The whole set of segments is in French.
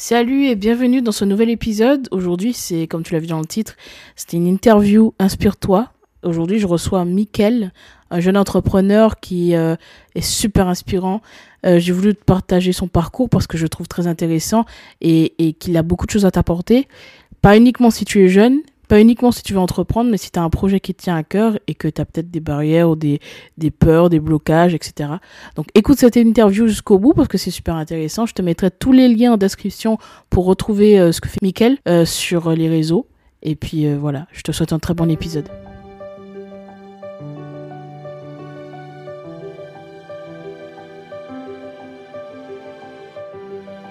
Salut et bienvenue dans ce nouvel épisode. Aujourd'hui, c'est comme tu l'as vu dans le titre, c'était une interview Inspire-toi. Aujourd'hui, je reçois Mickaël, un jeune entrepreneur qui euh, est super inspirant. Euh, j'ai voulu te partager son parcours parce que je le trouve très intéressant et qu'il a beaucoup de choses à t'apporter. Pas uniquement si tu es jeune, pas uniquement si tu veux entreprendre, mais si tu as un projet qui te tient à cœur et que tu as peut-être des barrières ou des, peurs, des blocages, etc. Donc écoute cette interview jusqu'au bout parce que c'est super intéressant. Je te mettrai tous les liens en description pour retrouver euh, ce que fait Mickaël euh, sur les réseaux. Et puis euh, voilà, je te souhaite un très bon épisode.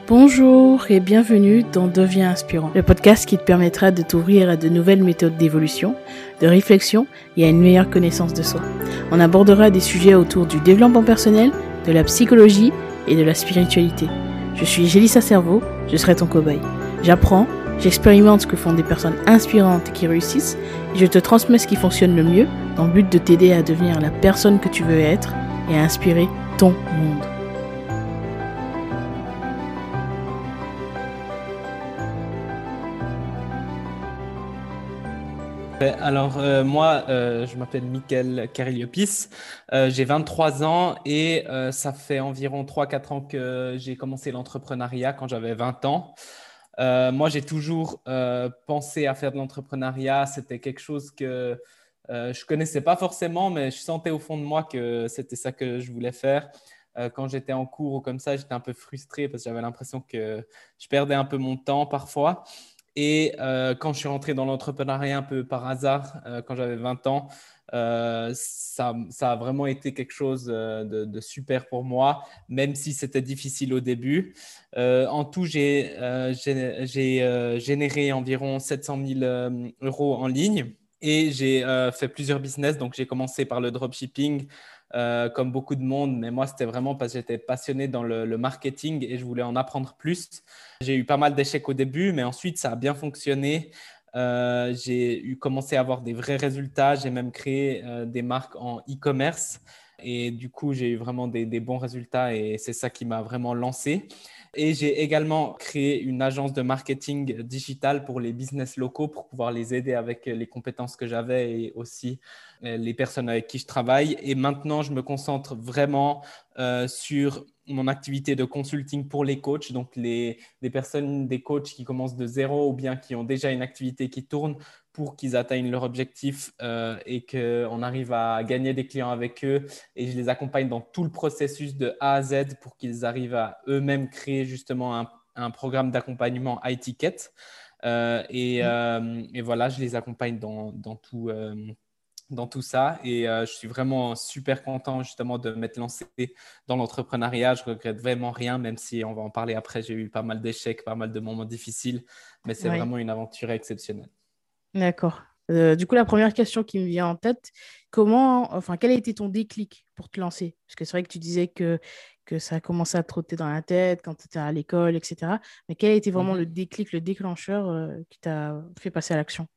Bonjour et bienvenue dans Deviens inspirant, le podcast qui te permettra de t'ouvrir à de nouvelles méthodes d'évolution, de réflexion et à une meilleure connaissance de soi. On abordera des sujets autour du développement personnel, de la psychologie et de la spiritualité. Je suis Gélissa Cerveau, je serai ton cobaye. J'apprends, j'expérimente ce que font des personnes inspirantes qui réussissent et je te transmets ce qui fonctionne le mieux dans le but de t'aider à devenir la personne que tu veux être et à inspirer ton monde. Alors euh, moi, euh, je m'appelle Mickaël Cariliopis, euh, j'ai 23 ans et ça fait environ 3-4 ans que j'ai commencé l'entrepreneuriat quand j'avais 20 ans. moi, j'ai toujours pensé à faire de l'entrepreneuriat, c'était quelque chose que je connaissais pas forcément, mais je sentais au fond de moi que c'était ça que je voulais faire. quand j'étais en cours ou comme ça, j'étais un peu frustré parce que j'avais l'impression que je perdais un peu mon temps parfois. Et euh, quand je suis rentré dans l'entrepreneuriat un peu par hasard, euh, quand j'avais 20 ans, euh, ça, ça, a vraiment été quelque chose de, super pour moi, même si c'était difficile au début. en tout, j'ai généré environ 700 000 euros en ligne et j'ai fait plusieurs business. Donc, j'ai commencé par le dropshipping. Euh, comme beaucoup de monde, mais moi, c'était vraiment parce que j'étais passionné dans le, marketing et je voulais en apprendre plus. J'ai eu pas mal d'échecs au début, mais ensuite, ça a bien fonctionné. Euh, j'ai eu commencé à avoir des vrais résultats. J'ai même créé euh, des marques en e-commerce. Et du coup, j'ai eu vraiment des, des bons résultats et c'est ça qui m'a vraiment lancé. Et j'ai également créé une agence de marketing digital pour les business locaux pour pouvoir les aider avec les compétences que j'avais et aussi euh, les personnes avec qui je travaille. Et maintenant, je me concentre vraiment euh, sur mon activité de consulting pour les coachs, donc les, des personnes, des coachs qui commencent de zéro ou bien qui ont déjà une activité qui tourne pour qu'ils atteignent leur objectif euh, et qu'on arrive à gagner des clients avec eux. Et je les accompagne dans tout le processus de A à Z pour qu'ils arrivent à eux-mêmes créer justement un, un programme d'accompagnement high ticket. Euh, et, euh, et, voilà, je les accompagne dans, dans tout dans tout ça. Et euh, je suis vraiment super content justement de m'être lancé dans l'entrepreneuriat. Je regrette vraiment rien, même si on va en parler après. J'ai eu pas mal d'échecs, pas mal de moments difficiles, mais c'est vraiment une aventure exceptionnelle. D'accord. Euh, du coup, la première question qui me vient en tête, comment, enfin, quel a été ton déclic pour te lancer? Parce que c'est vrai que tu disais que, que ça a commencé à trotter dans la tête quand tu étais à l'école, etc. Mais quel a été vraiment mhm. le déclic, le déclencheur euh, qui t'a fait passer à l'action?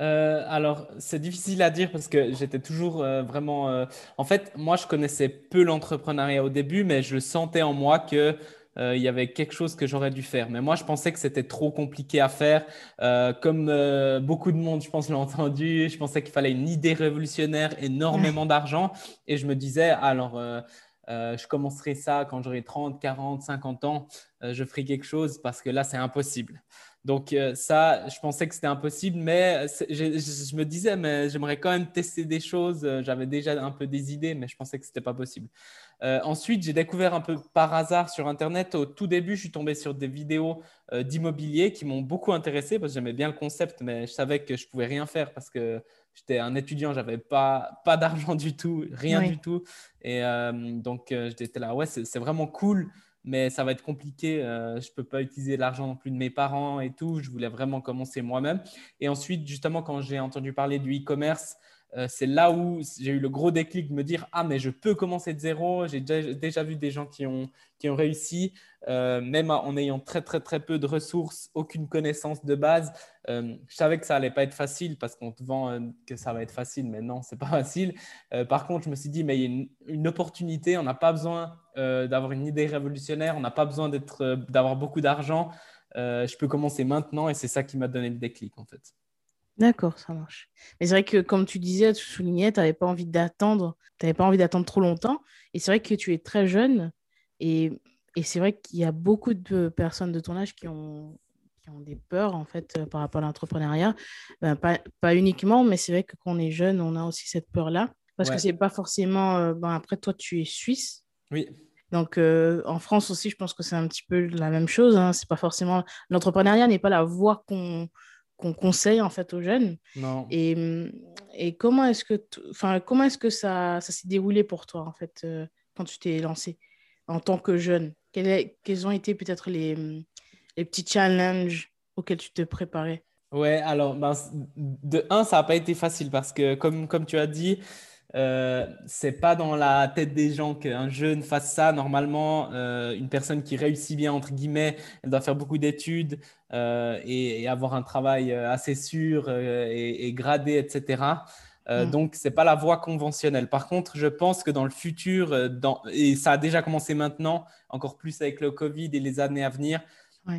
Euh, alors, c'est difficile à dire parce que j'étais toujours euh, vraiment. Euh, en fait, moi, je connaissais peu l'entrepreneuriat au début, mais je sentais en moi que il y avait quelque chose que j'aurais dû faire. Mais moi, je pensais que c'était trop compliqué à faire. comme beaucoup de monde, je pense, l'a entendu, je pensais qu'il fallait une idée révolutionnaire, énormément d'argent. Et je me disais, alors, je commencerai ça quand j'aurai 30, 40, 50 ans, je ferai quelque chose parce que là, c'est impossible. Donc euh, ça, je pensais que c'était impossible, mais je, me disais, mais j'aimerais quand même tester des choses. Euh, j'avais déjà un peu des idées, mais je pensais que ce n'était pas possible. Euh, ensuite, j'ai découvert un peu par hasard sur Internet. Au tout début, je suis tombé sur des vidéos d'immobilier qui m'ont beaucoup intéressé parce que j'aimais bien le concept, mais je savais que je pouvais rien faire parce que j'étais un étudiant, j'avais pas pas d'argent du tout, rien du tout. Et donc j'étais là, ouais, c'est vraiment cool mais ça va être compliqué. Euh, je ne peux pas utiliser l'argent non plus de mes parents et tout. Je voulais vraiment commencer moi-même. Et ensuite, justement, quand j'ai entendu parler du e-commerce, euh, c'est là où j'ai eu le gros déclic de me dire Ah, mais je peux commencer de zéro. J'ai déjà, vu des gens qui ont, qui ont réussi, euh, même en ayant très, très, très peu de ressources, aucune connaissance de base. Euh, je savais que ça allait pas être facile parce qu'on te vend que ça va être facile, mais non, c'est pas facile. par contre, je me suis dit Mais il y a une, une opportunité. On n'a pas besoin d'avoir une idée révolutionnaire. On n'a pas besoin d'avoir beaucoup d'argent. je peux commencer maintenant et c'est ça qui m'a donné le déclic en fait. D'accord, ça marche. Mais c'est vrai que, comme tu disais, tu soulignais, tu n'avais pas envie d'attendre, tu n'avais pas envie d'attendre trop longtemps. Et c'est vrai que tu es très jeune. Et, et c'est vrai qu'il y a beaucoup de personnes de ton âge qui ont, qui ont des peurs, en fait, par rapport à l'entrepreneuriat. Ben, pas, pas, uniquement, mais c'est vrai que quand on est jeune, on a aussi cette peur-là. Parce que c'est pas forcément. Euh, ben, après, toi, tu es suisse. Oui. Donc, euh, en France aussi, je pense que c'est un petit peu la même chose. Hein. C'est pas forcément. L'entrepreneuriat n'est pas la voie qu'on qu'on conseille en fait aux jeunes. Non. Et, et comment est-ce que, enfin, comment est-ce que ça, ça s'est déroulé pour toi en fait euh, quand tu t'es lancé en tant que jeune? Quels, quels ont été peut-être les, les petits challenges auxquels tu te préparais? Ouais, alors ben, de un, ça n'a pas été facile parce que comme, comme tu as dit, euh, c'est pas dans la tête des gens qu'un jeune fasse ça. Normalement, euh, une personne qui réussit bien, entre guillemets, elle doit faire beaucoup d'études euh, et, avoir un travail euh, assez sûr et, gradé, etc. Mm. Donc, ce n'est pas la voie conventionnelle. Par contre, je pense que dans le futur, dans, et ça a déjà commencé maintenant, encore plus avec le Covid et les années à venir,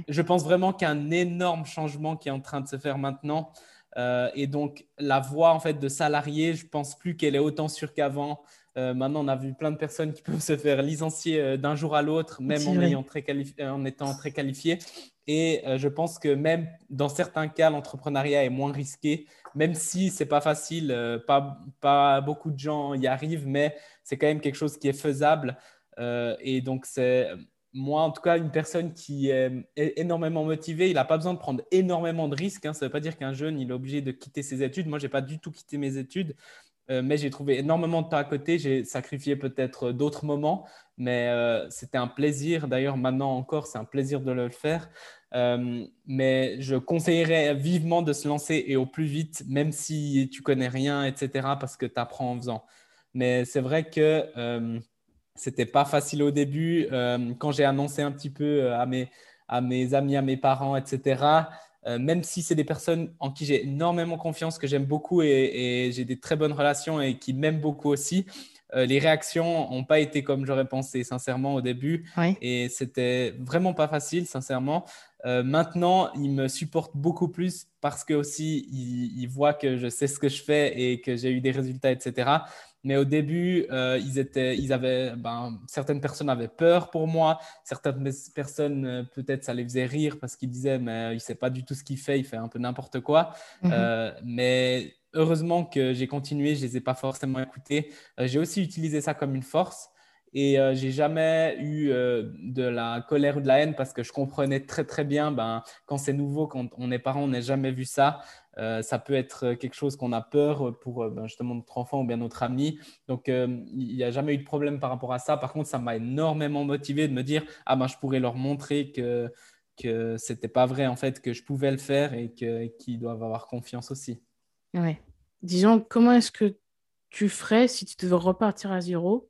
je pense vraiment qu'il y a un énorme changement qui est en train de se faire maintenant. Euh, et donc, la voie en fait de salarié, je pense plus qu'elle est autant sûre qu'avant. Euh, maintenant, on a vu plein de personnes qui peuvent se faire licencier euh, d'un jour à l'autre, même en, ayant très en, étant très qualifié. Et je pense que même dans certains cas, l'entrepreneuriat est moins risqué, même si c'est pas facile, pas, pas beaucoup de gens y arrivent, mais c'est quand même quelque chose qui est faisable. et donc, c'est moi, en tout cas, une personne qui est énormément motivée, il n'a pas besoin de prendre énormément de risques. Hein. Ça ne veut pas dire qu'un jeune, il est obligé de quitter ses études. Moi, je n'ai pas du tout quitté mes études, euh, mais j'ai trouvé énormément de temps à côté. J'ai sacrifié peut-être d'autres moments, mais euh, c'était un plaisir. D'ailleurs, maintenant encore, c'est un plaisir de le faire. Euh, mais je conseillerais vivement de se lancer et au plus vite, même si tu connais rien, etc., parce que tu apprends en faisant. Mais c'est vrai que c'était pas facile au début. Euh, quand j'ai annoncé un petit peu euh, à mes, à mes amis, à mes parents, etc., euh, même si c'est des personnes en qui j'ai énormément confiance, que j'aime beaucoup et, j'ai des très bonnes relations et qui m'aiment beaucoup aussi, les réactions n'ont pas été comme j'aurais pensé, sincèrement, au début. Et c'était vraiment pas facile, sincèrement. maintenant, ils me supportent beaucoup plus parce que aussi ils, voient que je sais ce que je fais et que j'ai eu des résultats, etc. Mais au début, euh, ils étaient, ils avaient, ben, certaines personnes avaient peur pour moi. Certaines personnes, euh, peut-être, ça les faisait rire parce qu'ils disaient, mais il ne sait pas du tout ce qu'il fait, il fait un peu n'importe quoi. Mhm. Euh, mais heureusement que j'ai continué, je ne les ai pas forcément écoutés. j'ai aussi utilisé ça comme une force. Et j'ai jamais eu de la colère ou de la haine parce que je comprenais très très bien ben, quand c'est nouveau, quand on est parent, on n'a jamais vu ça. Euh, ça peut être quelque chose qu'on a peur pour euh, ben, justement notre enfant ou bien notre ami. Donc, euh, il n'y a jamais eu de problème par rapport à ça. Par contre, ça m'a énormément motivé de me dire ah ben, je pourrais leur montrer que que c'était pas vrai en fait, que je pouvais le faire et qu'ils doivent avoir confiance aussi. Ouais. Disons, comment est-ce que tu ferais si tu devais repartir à zéro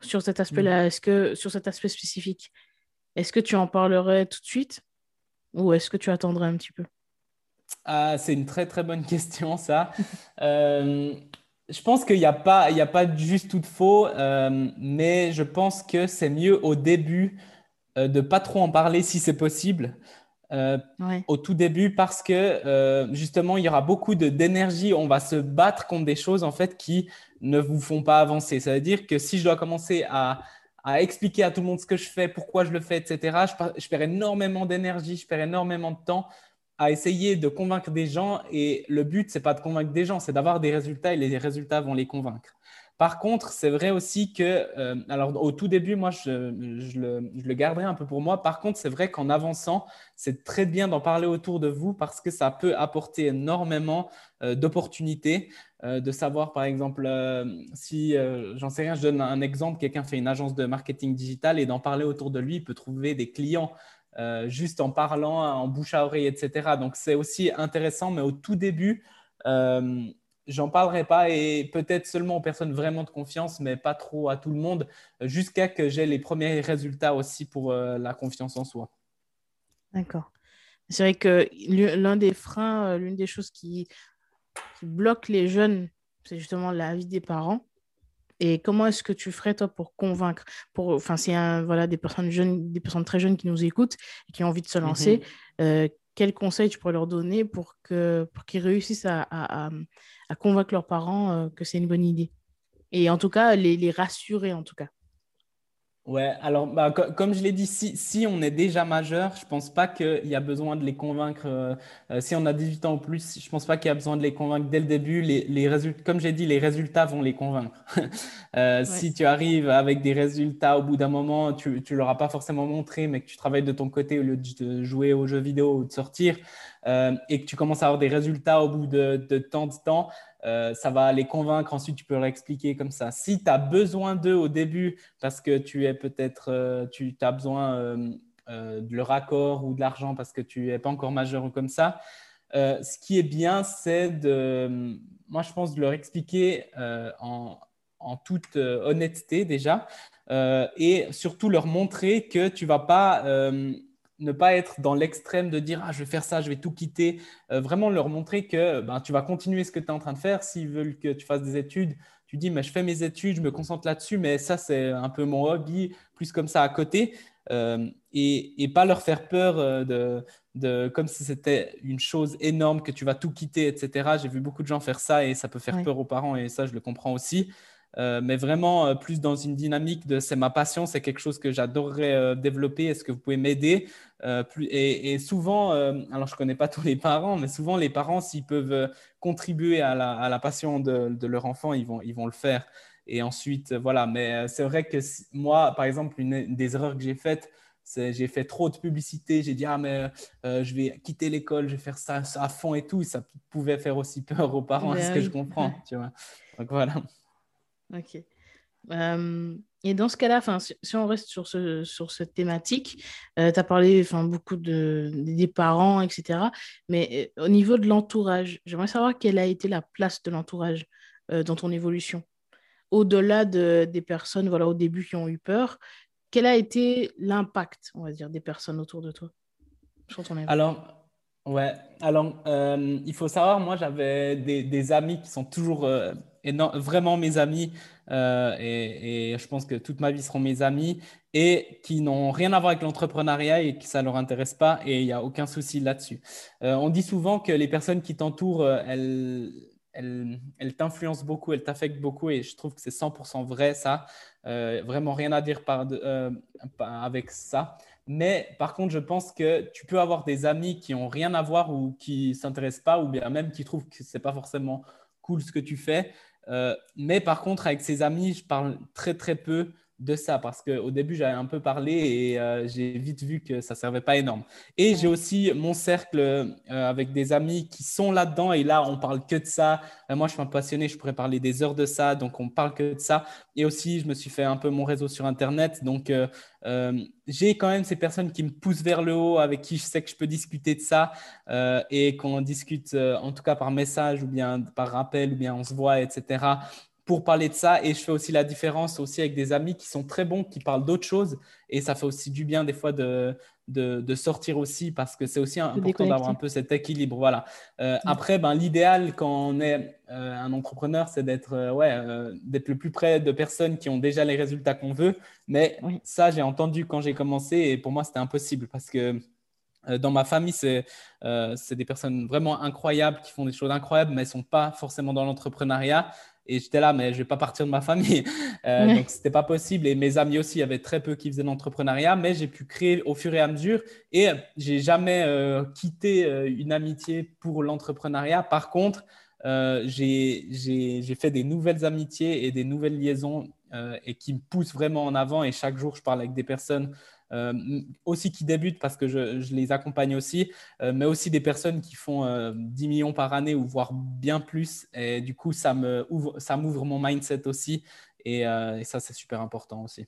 sur cet aspect-là? Mm. Est-ce que sur cet aspect spécifique, est-ce que tu en parlerais tout de suite ou est-ce que tu attendrais un petit peu? Ah, c'est une très très bonne question ça. Euh, je pense qu'il n'y a, pas, il a pas juste tout de faux, euh, mais je pense que c'est mieux au début euh, de pas trop en parler si c'est possible. Au tout début, parce que justement, il y aura beaucoup d'énergie. On va se battre contre des choses en fait qui ne vous font pas avancer. Ça veut dire que si je dois commencer à, à expliquer à tout le monde ce que je fais, pourquoi je le fais, etc., je, je perds énormément d'énergie, je perds énormément de temps à essayer de convaincre des gens et le but, c'est pas de convaincre des gens, c'est d'avoir des résultats et les résultats vont les convaincre. Par contre, c'est vrai aussi que, euh, alors au tout début, moi, je, le, garderai un peu pour moi. Par contre, c'est vrai qu'en avançant, c'est très bien d'en parler autour de vous parce que ça peut apporter énormément euh, d'opportunités. Euh, de savoir, par exemple, si, j'en sais rien, je donne un exemple, quelqu'un fait une agence de marketing digital et d'en parler autour de lui, il peut trouver des clients juste en parlant, en bouche à oreille, etc. Donc c'est aussi intéressant, mais au tout début, j'en parlerai pas et peut-être seulement aux personnes vraiment de confiance, mais pas trop à tout le monde, jusqu'à que j'ai les premiers résultats aussi pour euh, la confiance en soi. D'accord. C'est vrai que l'un des freins, l'une des choses qui, qui bloque les jeunes, c'est justement la vie des parents. Et comment est-ce que tu ferais, toi, pour convaincre pour, Enfin, c'est voilà, des personnes jeunes, des personnes très jeunes qui nous écoutent et qui ont envie de se lancer. Mm quels conseils tu pourrais leur donner pour qu'ils réussissent à, convaincre leurs parents que c'est une bonne idée? Et en tout cas, les rassurer, en tout cas. Ouais, alors bah, comme je l'ai dit, si, si, on est déjà majeur, je pense pas qu'il y a besoin de les convaincre. Euh, euh, si on a 18 ans ou plus, je pense pas qu'il y a besoin de les convaincre dès le début. Les, les résultats, comme j'ai dit, les résultats vont les convaincre. euh, Si tu arrives avec des résultats au bout d'un moment, tu ne leur as pas forcément montré, mais que tu travailles de ton côté au lieu de jouer aux jeux vidéo ou de sortir, euh, et que tu commences à avoir des résultats au bout de, de tant de temps, euh, ça va les convaincre. Ensuite, tu peux leur expliquer comme ça. Si tu as besoin d'eux au début parce que tu es peut-être, euh, tu as besoin euh, de leur accord ou de l'argent parce que tu n'es pas encore majeur ou comme ça, ce qui est bien, c'est de, moi, je pense, de leur expliquer en, en, toute honnêteté déjà et surtout leur montrer que tu vas pas ne pas être dans l'extrême de dire ah, je vais faire ça, je vais tout quitter. Euh, vraiment leur montrer que ben, tu vas continuer ce que tu es en train de faire. S'ils veulent que tu fasses des études, tu dis mais je fais mes études, je me concentre là-dessus, mais ça c'est un peu mon hobby, plus comme ça à côté. Euh, et, et, pas leur faire peur euh, de, de comme si c'était une chose énorme que tu vas tout quitter, etc. J'ai vu beaucoup de gens faire ça et ça peut faire peur aux parents et ça je le comprends aussi. Euh, mais vraiment euh, plus dans une dynamique de c'est ma passion, c'est quelque chose que j'adorerais euh, développer. Est-ce que vous pouvez m'aider? Et, souvent, alors je ne connais pas tous les parents, mais souvent les parents, s'ils peuvent contribuer à la, passion de, leur enfant, ils vont, ils vont le faire. Et ensuite, voilà. Mais c'est vrai que moi, par exemple, une, des erreurs que j'ai faites, c'est j'ai fait trop de publicité. J'ai dit, ah, mais je vais quitter l'école, je vais faire ça, à fond et tout. ça pouvait faire aussi peur aux parents, est-ce que je comprends, tu vois. Donc voilà. Ok. Euh, et dans ce cas-là, si, on reste sur, ce, sur cette thématique, euh, tu as parlé beaucoup de, des parents, etc. Mais euh, au niveau de l'entourage, j'aimerais savoir quelle a été la place de l'entourage dans ton évolution. Au-delà de, des personnes voilà, au début qui ont eu peur, quel a été l'impact, on va dire, des personnes autour de toi sur ton Alors, Ouais, alors il faut savoir, moi j'avais des, amis qui sont toujours vraiment mes amis euh, et, je pense que toute ma vie seront mes amis et qui n'ont rien à voir avec l'entrepreneuriat et que ça ne leur intéresse pas et il n'y a aucun souci là-dessus. Euh, on dit souvent que les personnes qui t'entourent, euh, elles, elles, elles t'influencent beaucoup, elles t'affectent beaucoup et je trouve que c'est 100% vrai ça. vraiment rien à dire avec ça. Mais par contre, je pense que tu peux avoir des amis qui n'ont rien à voir ou qui ne s'intéressent pas ou bien même qui trouvent que ce n'est pas forcément cool ce que tu fais. Euh, mais par contre, avec ses amis, je parle très très peu de ça parce qu'au début, j'avais un peu parlé et euh, j'ai vite vu que ça ne servait pas énorme. Et j'ai aussi mon cercle euh, avec des amis qui sont là-dedans et là, on parle que de ça. moi, je suis un passionné, je pourrais parler des heures de ça, donc on parle que de ça. Et aussi, je me suis fait un peu mon réseau sur Internet, donc j'ai quand même ces personnes qui me poussent vers le haut, avec qui je sais que je peux discuter de ça et qu'on discute en tout cas par message ou bien par rappel ou bien on se voit, etc pour parler de ça. Et je fais aussi la différence aussi avec des amis qui sont très bons, qui parlent d'autres choses. Et ça fait aussi du bien des fois de, de, sortir aussi parce que c'est aussi important d'avoir un peu cet équilibre. Voilà. Euh, après, ben, l'idéal quand on est euh, un entrepreneur, c'est d'être euh, ouais, d'être le plus près de personnes qui ont déjà les résultats qu'on veut. Mais ça, j'ai entendu quand j'ai commencé et pour moi, c'était impossible parce que dans ma famille, c'est des personnes vraiment incroyables qui font des choses incroyables, mais elles ne sont pas forcément dans l'entrepreneuriat. Et j'étais là, mais je vais pas partir de ma famille. Euh, Donc, c'était pas possible. Et mes amis aussi, il y avait très peu qui faisaient l'entrepreneuriat, mais j'ai pu créer au fur et à mesure. Et j'ai jamais euh, quitté euh, une amitié pour l'entrepreneuriat. Par contre, euh, j'ai fait des nouvelles amitiés et des nouvelles liaisons et qui me poussent vraiment en avant. Et chaque jour, je parle avec des personnes euh, aussi qui débutent parce que je, les accompagne aussi, euh, mais aussi des personnes qui font 10 euh, millions par année ou voire bien plus. Et du coup, ça m'ouvre mon mindset aussi. et ça, c'est super important aussi.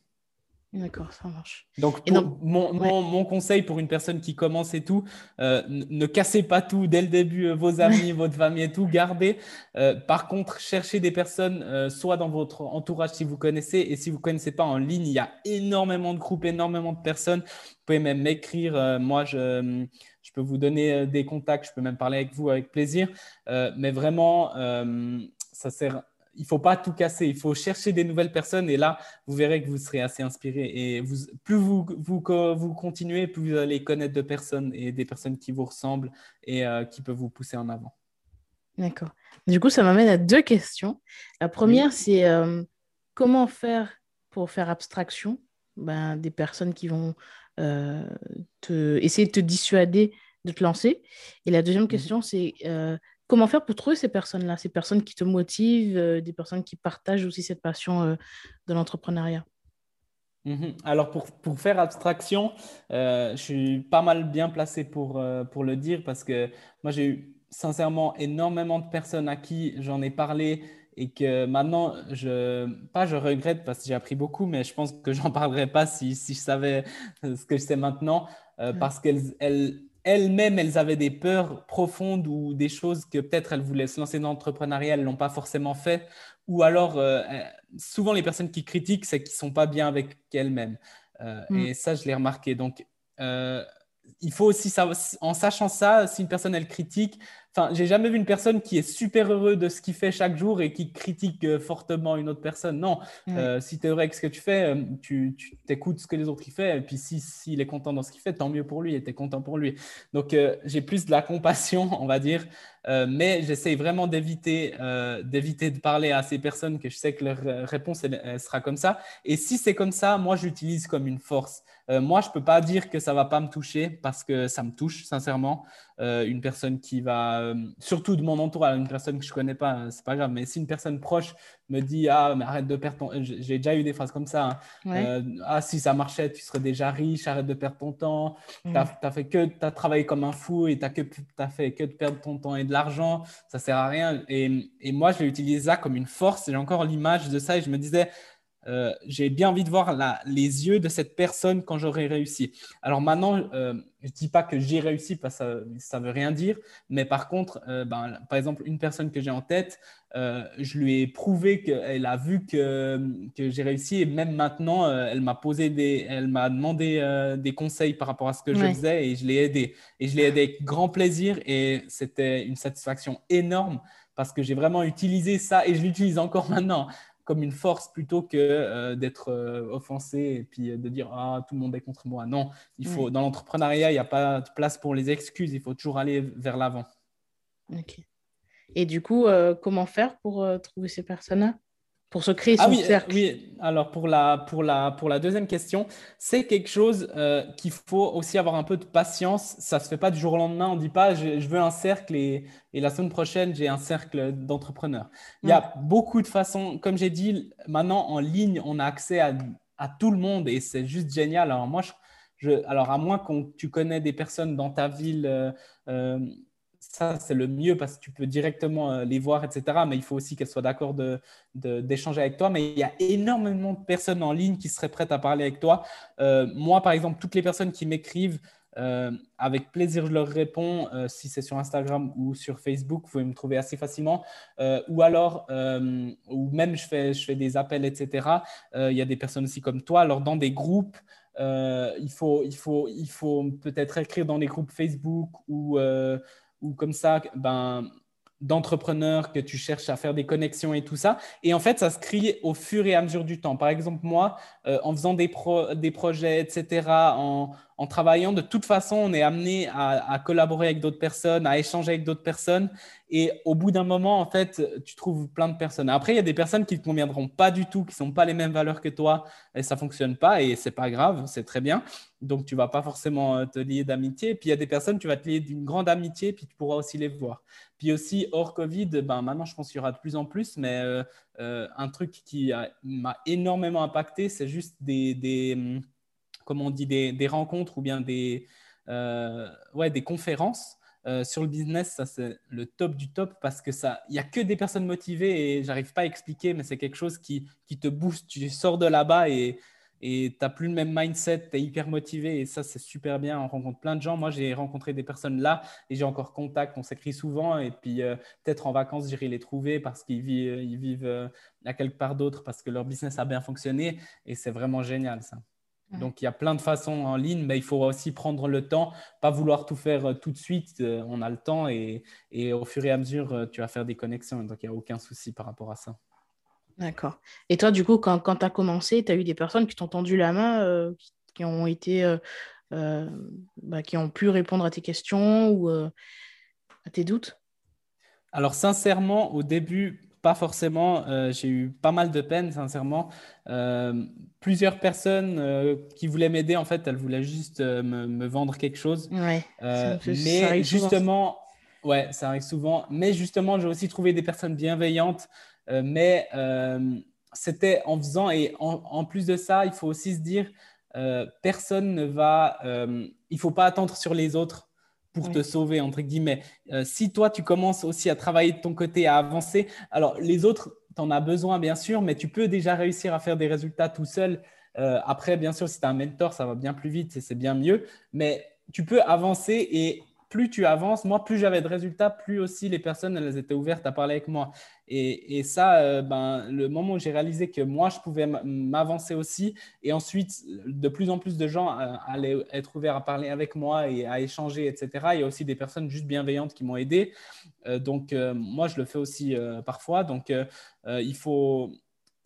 D'accord, ça marche. Donc, mon, mon, conseil pour une personne qui commence et tout, euh, ne cassez pas tout dès le début, euh, vos amis, votre famille et tout, gardez. Euh, par contre, cherchez des personnes, soit dans votre entourage si vous connaissez, et si vous ne connaissez pas en ligne, il y a énormément de groupes, énormément de personnes. Vous pouvez même m'écrire. moi, je, je, peux vous donner des contacts, je peux même parler avec vous avec plaisir. mais vraiment, ça sert il faut pas tout casser. Il faut chercher des nouvelles personnes et là, vous verrez que vous serez assez inspiré. Et vous, plus vous, vous, vous continuez, plus vous allez connaître de personnes et des personnes qui vous ressemblent et qui peuvent vous pousser en avant. D'accord. Du coup, ça m'amène à deux questions. La première, c'est comment faire pour faire abstraction? Ben, des personnes qui vont euh, te, essayer de te dissuader de te lancer. Et la deuxième mmh question, c'est euh, comment faire pour trouver ces personnes-là, ces personnes qui te motivent, euh, des personnes qui partagent aussi cette passion de l'entrepreneuriat? Mmh Alors pour, pour, faire abstraction, je suis pas mal bien placé pour, pour le dire parce que moi j'ai eu sincèrement énormément de personnes à qui j'en ai parlé et que maintenant, je, pas je regrette parce que j'ai appris beaucoup, mais je pense que j'en parlerai pas si, si, je savais ce que je sais maintenant, euh, parce qu'elles elles, elles-mêmes, elles avaient des peurs profondes ou des choses que peut-être elles voulaient se lancer dans l'entrepreneuriat, elles l'ont pas forcément fait, ou alors euh, euh, souvent les personnes qui critiquent, c'est qu'ils sont pas bien avec elles-mêmes. Mm. Et ça, je l'ai remarqué. Donc, il faut aussi savoir, en sachant ça, si une personne elle critique, Enfin, j'ai jamais vu une personne qui est super heureux de ce qu'il fait chaque jour et qui critique euh, fortement une autre personne. Non, euh, si tu es heureux avec ce que tu fais, euh, tu, tu t'écoutes ce que les autres y font. Et puis, s'il si, est content dans ce qu'il fait, tant mieux pour lui et tu es content pour lui. Donc, j'ai plus de la compassion, on va dire. Mais j'essaye vraiment d'éviter, d'éviter de parler à ces personnes que je sais que leur réponse sera comme ça. Et si c'est comme ça, moi, j'utilise comme une force. moi, je peux pas dire que ça va pas me toucher parce que ça me touche, sincèrement. une personne qui va euh, surtout de mon entourage, une personne que je connais pas, c'est pas grave. Mais si une personne proche me dit ah mais arrête de perdre ton, j'ai déjà eu des phrases comme ça. Hein. Euh, ah si ça marchait, tu serais déjà riche, arrête de perdre ton temps. Tu as, fait que, as travaillé comme un fou et tu que, as fait que de perdre ton temps et de l'argent. Ça sert à rien. Et, et moi je l'ai utilisé ça comme une force. J'ai encore l'image de ça et je me disais euh, j'ai bien envie de voir les yeux de cette personne quand j'aurai réussi. Alors maintenant, euh, je ne dis pas que j'ai réussi parce que ça ne veut rien dire, mais par contre, euh, ben, par exemple, une personne que j'ai en tête, je lui ai prouvé qu'elle a vu que, que j'ai réussi et même maintenant, elle m'a posé des, elle m'a demandé des conseils par rapport à ce que je faisais et je l'ai aidé. Et je l'ai aidé avec grand plaisir et c'était une satisfaction énorme parce que j'ai vraiment utilisé ça et je l'utilise encore maintenant comme une force plutôt que euh, d'être euh, offensé et puis euh, de dire ah tout le monde est contre moi. Non, il faut dans l'entrepreneuriat il n'y a pas de place pour les excuses. Il faut toujours aller vers l'avant. Ok. Et du coup, comment faire pour trouver ces personnes-là? Pour se créer ah son oui, cercle. Oui, alors pour la, pour la, pour la deuxième question, c'est quelque chose euh, qu'il faut aussi avoir un peu de patience. Ça ne se fait pas du jour au lendemain. On ne dit pas je, veux un cercle et, et la semaine prochaine, j'ai un cercle d'entrepreneurs. Il y a beaucoup de façons. Comme j'ai dit, maintenant en ligne, on a accès à, à tout le monde et c'est juste génial. Alors moi, je, alors à moins que tu connais des personnes dans ta ville. Euh, euh, ça, c'est le mieux parce que tu peux directement euh, les voir, etc. Mais il faut aussi qu'elles soient d'accord d'échanger de, avec toi. Mais il y a énormément de personnes en ligne qui seraient prêtes à parler avec toi. Euh, moi, par exemple, toutes les personnes qui m'écrivent, euh, avec plaisir, je leur réponds. si c'est sur Instagram ou sur Facebook, vous pouvez me trouver assez facilement. ou alors, ou même je fais, des appels, etc. Il y a des personnes aussi comme toi. Alors, dans des groupes, il faut, il faut, il faut peut-être écrire dans des groupes Facebook ou ou comme ça, ben, d'entrepreneurs que tu cherches à faire des connexions et tout ça. Et en fait, ça se crée au fur et à mesure du temps. Par exemple, moi, euh, en faisant des, des projets, etc., en, en travaillant, de toute façon, on est amené à, collaborer avec d'autres personnes, à échanger avec d'autres personnes. Et au bout d'un moment, en fait, tu trouves plein de personnes. Après, il y a des personnes qui ne te conviendront pas du tout, qui ne sont pas les mêmes valeurs que toi, et ça ne fonctionne pas, et c'est pas grave, c'est très bien. Donc, tu ne vas pas forcément euh, te lier d'amitié. Puis, il y a des personnes, tu vas te lier d'une grande amitié, puis tu pourras aussi les voir. Puis aussi, hors Covid, ben, maintenant, je pense qu'il y aura de plus en plus, mais euh, euh, un truc qui m'a énormément impacté, c'est juste des hum, comme on dit, des, rencontres ou bien des, euh, ouais, des conférences. Euh, sur le business, ça c'est le top du top parce que ça, il y a que des personnes motivées et j'arrive pas à expliquer, mais c'est quelque chose qui, qui, te booste. Tu sors de là-bas et et tu n'as plus le même mindset, tu es hyper motivé et ça c'est super bien. On rencontre plein de gens. Moi j'ai rencontré des personnes là et j'ai encore contact, on s'écrit souvent et puis euh, peut-être en vacances j'irai les trouver parce qu'ils vivent, ils vivent à quelque part d'autre parce que leur business a bien fonctionné et c'est vraiment génial ça. Donc, il y a plein de façons en ligne, mais il faut aussi prendre le temps, pas vouloir tout faire euh, tout de suite. Euh, on a le temps et, au fur et à mesure, euh, tu vas faire des connexions. Donc, il n'y a aucun souci par rapport à ça. D'accord. Et toi, du coup, quand, quand tu as commencé, tu as eu des personnes qui t'ont tendu la main, euh, qui, ont été, euh, euh, bah, qui ont pu répondre à tes questions ou à tes doutes? Alors, sincèrement, au début, pas forcément. j'ai eu pas mal de peine, sincèrement. plusieurs personnes qui voulaient m'aider, en fait, elles voulaient juste me, vendre quelque chose. Ouais, mais justement, ouais, ça arrive souvent. Mais justement, j'ai aussi trouvé des personnes bienveillantes euh, mais euh, c'était en faisant, et en, plus de ça, il faut aussi se dire, euh, personne ne va, il faut pas attendre sur les autres pour te sauver, entre guillemets. si toi, tu commences aussi à travailler de ton côté, à avancer, alors les autres, tu en as besoin, bien sûr, mais tu peux déjà réussir à faire des résultats tout seul. après, bien sûr, si tu as un mentor, ça va bien plus vite et c'est bien mieux, mais tu peux avancer et plus tu avances, moi, plus j'avais de résultats, plus aussi les personnes, elles étaient ouvertes à parler avec moi. Et, ça, euh, ben, le moment où j'ai réalisé que moi, je pouvais m'avancer aussi, et ensuite, de plus en plus de gens euh, allaient être ouverts à parler avec moi et à échanger, etc. Il y a aussi des personnes juste bienveillantes qui m'ont aidé. Euh, donc, moi, je le fais aussi parfois. Donc, il faut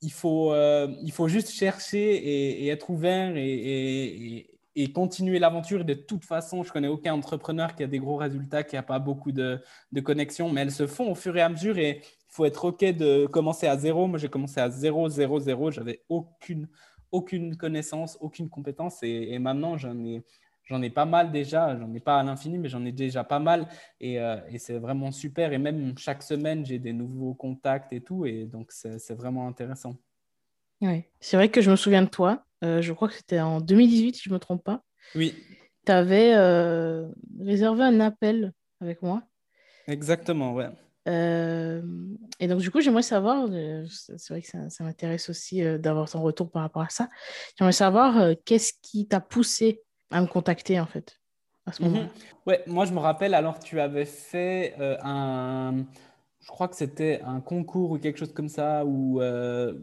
il faut, il faut juste chercher et, être ouvert et, et continuer l'aventure. De toute façon, je connais aucun entrepreneur qui a des gros résultats, qui n'a pas beaucoup de, de, connexions, mais elles se font au fur et à mesure et il faut être OK de commencer à zéro. Moi, j'ai commencé à zéro, zéro, zéro. J'avais aucune, aucune connaissance, aucune compétence et, maintenant, j'en ai, j'en ai pas mal déjà. J'en ai pas à l'infini, mais j'en ai déjà pas mal et, euh, et c'est vraiment super. Et même chaque semaine, j'ai des nouveaux contacts et tout. Et donc, c'est vraiment intéressant. Oui, c'est vrai que je me souviens de toi. Euh, je crois que c'était en 2018, si je ne me trompe pas. Oui. Tu avais euh, réservé un appel avec moi. Exactement, ouais. Euh, et donc, du coup, j'aimerais savoir, c'est vrai que ça, m'intéresse aussi d'avoir ton retour par rapport à ça. J'aimerais savoir qu'est-ce qui t'a poussé à me contacter, en fait, à ce moment-là? Mhm. Ouais, moi, je me rappelle, alors, tu avais fait un je crois que c'était un concours ou quelque chose comme ça, ou, euh,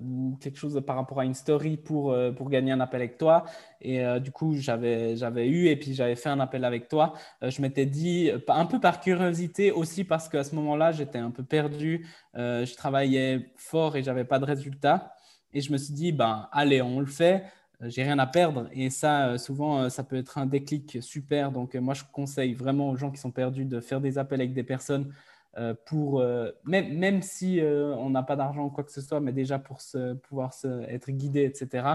quelque chose par rapport à une story pour, euh, pour gagner un appel avec toi. Et euh, du coup, j'avais, eu et puis j'avais fait un appel avec toi. je m'étais dit, un peu par curiosité aussi, parce qu'à ce moment-là, j'étais un peu perdu. je travaillais fort et j'avais pas de résultats. Et je me suis dit, ben, allez, on le fait. J'ai rien à perdre. Et ça, souvent, ça peut être un déclic super. Donc, moi, je conseille vraiment aux gens qui sont perdus de faire des appels avec des personnes pour, euh, même, même si euh, on n'a pas d'argent ou quoi que ce soit, mais déjà pour se, pouvoir se, être guidé, etc.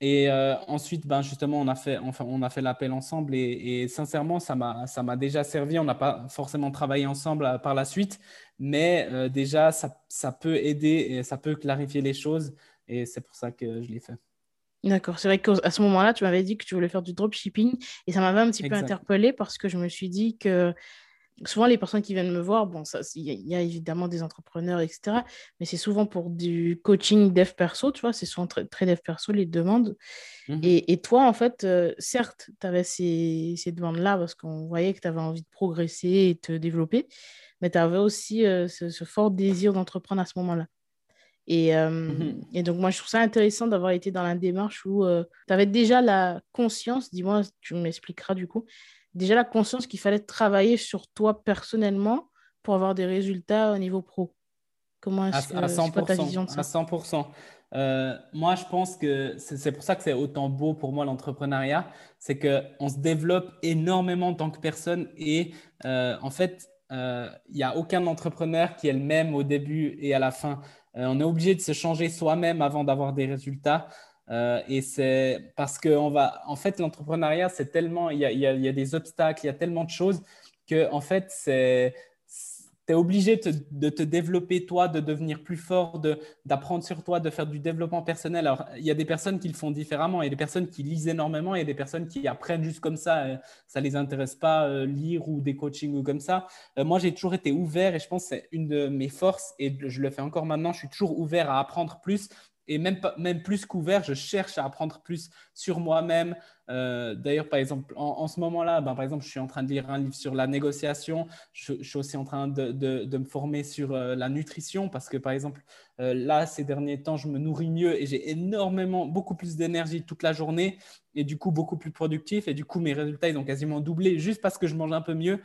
Et ensuite, ben justement, on a fait, enfin, on a fait l'appel ensemble et, sincèrement, ça m'a, ça m'a déjà servi. On n'a pas forcément travaillé ensemble par la suite, mais déjà, ça, ça, peut aider et ça peut clarifier les choses et c'est pour ça que je l'ai fait. D'accord, c'est vrai qu'à ce moment-là, tu m'avais dit que tu voulais faire du dropshipping et ça m'avait un petit peu interpellé parce que je me suis dit que souvent les personnes qui viennent me voir, bon, il y, a évidemment des entrepreneurs, etc. Mais c'est souvent pour du coaching dev perso, tu vois, c'est souvent très, dev perso les demandes. Mhm. Et, toi, en fait, euh, certes, tu avais ces, demandes-là parce qu'on voyait que tu avais envie de progresser et te développer, mais tu avais aussi euh, ce, fort désir d'entreprendre à ce moment-là. Et, euh, mhm. et, donc, moi, je trouve ça intéressant d'avoir été dans la démarche où tu avais déjà la conscience, dis-moi, tu m'expliqueras du coup, déjà la conscience qu'il fallait travailler sur toi personnellement pour avoir des résultats au niveau pro. Comment est-ce que c'est ta vision de ça? À 100%. Euh, moi, je pense que c'est pour ça que c'est autant beau pour moi l'entrepreneuriat, c'est qu'on se développe énormément en tant que personne et euh, en fait, euh, il n'y a aucun entrepreneur qui est le même au début et à la fin. on est obligé de se changer soi-même avant d'avoir des résultats. Euh, et c'est parce que va, en fait, l'entrepreneuriat, c'est tellement, il y, a, il, y a, des obstacles, il y a tellement de choses que, en fait, c'est, tu es obligé de te développer toi, de devenir plus fort, d'apprendre sur toi, de faire du développement personnel. Alors, il y a des personnes qui le font différemment. Il y a des personnes qui lisent énormément. Il y a des personnes qui apprennent juste comme ça. Ça ne les intéresse pas euh, lire ou des coachings ou comme ça. Euh, moi, j'ai toujours été ouvert et je pense que c'est une de mes forces et je le fais encore maintenant. Je suis toujours ouvert à apprendre plus et même, même plus qu'ouvert, je cherche à apprendre plus sur moi-même. Euh, d'ailleurs, par exemple, en, ce moment-là, ben, par exemple, je suis en train de lire un livre sur la négociation. Je, suis aussi en train de, de, me former sur euh, la nutrition parce que, par exemple, euh, là, ces derniers temps, je me nourris mieux et j'ai énormément, beaucoup plus d'énergie toute la journée et du coup, beaucoup plus productif. Et du coup, mes résultats, ils ont quasiment doublé juste parce que je mange un peu mieux.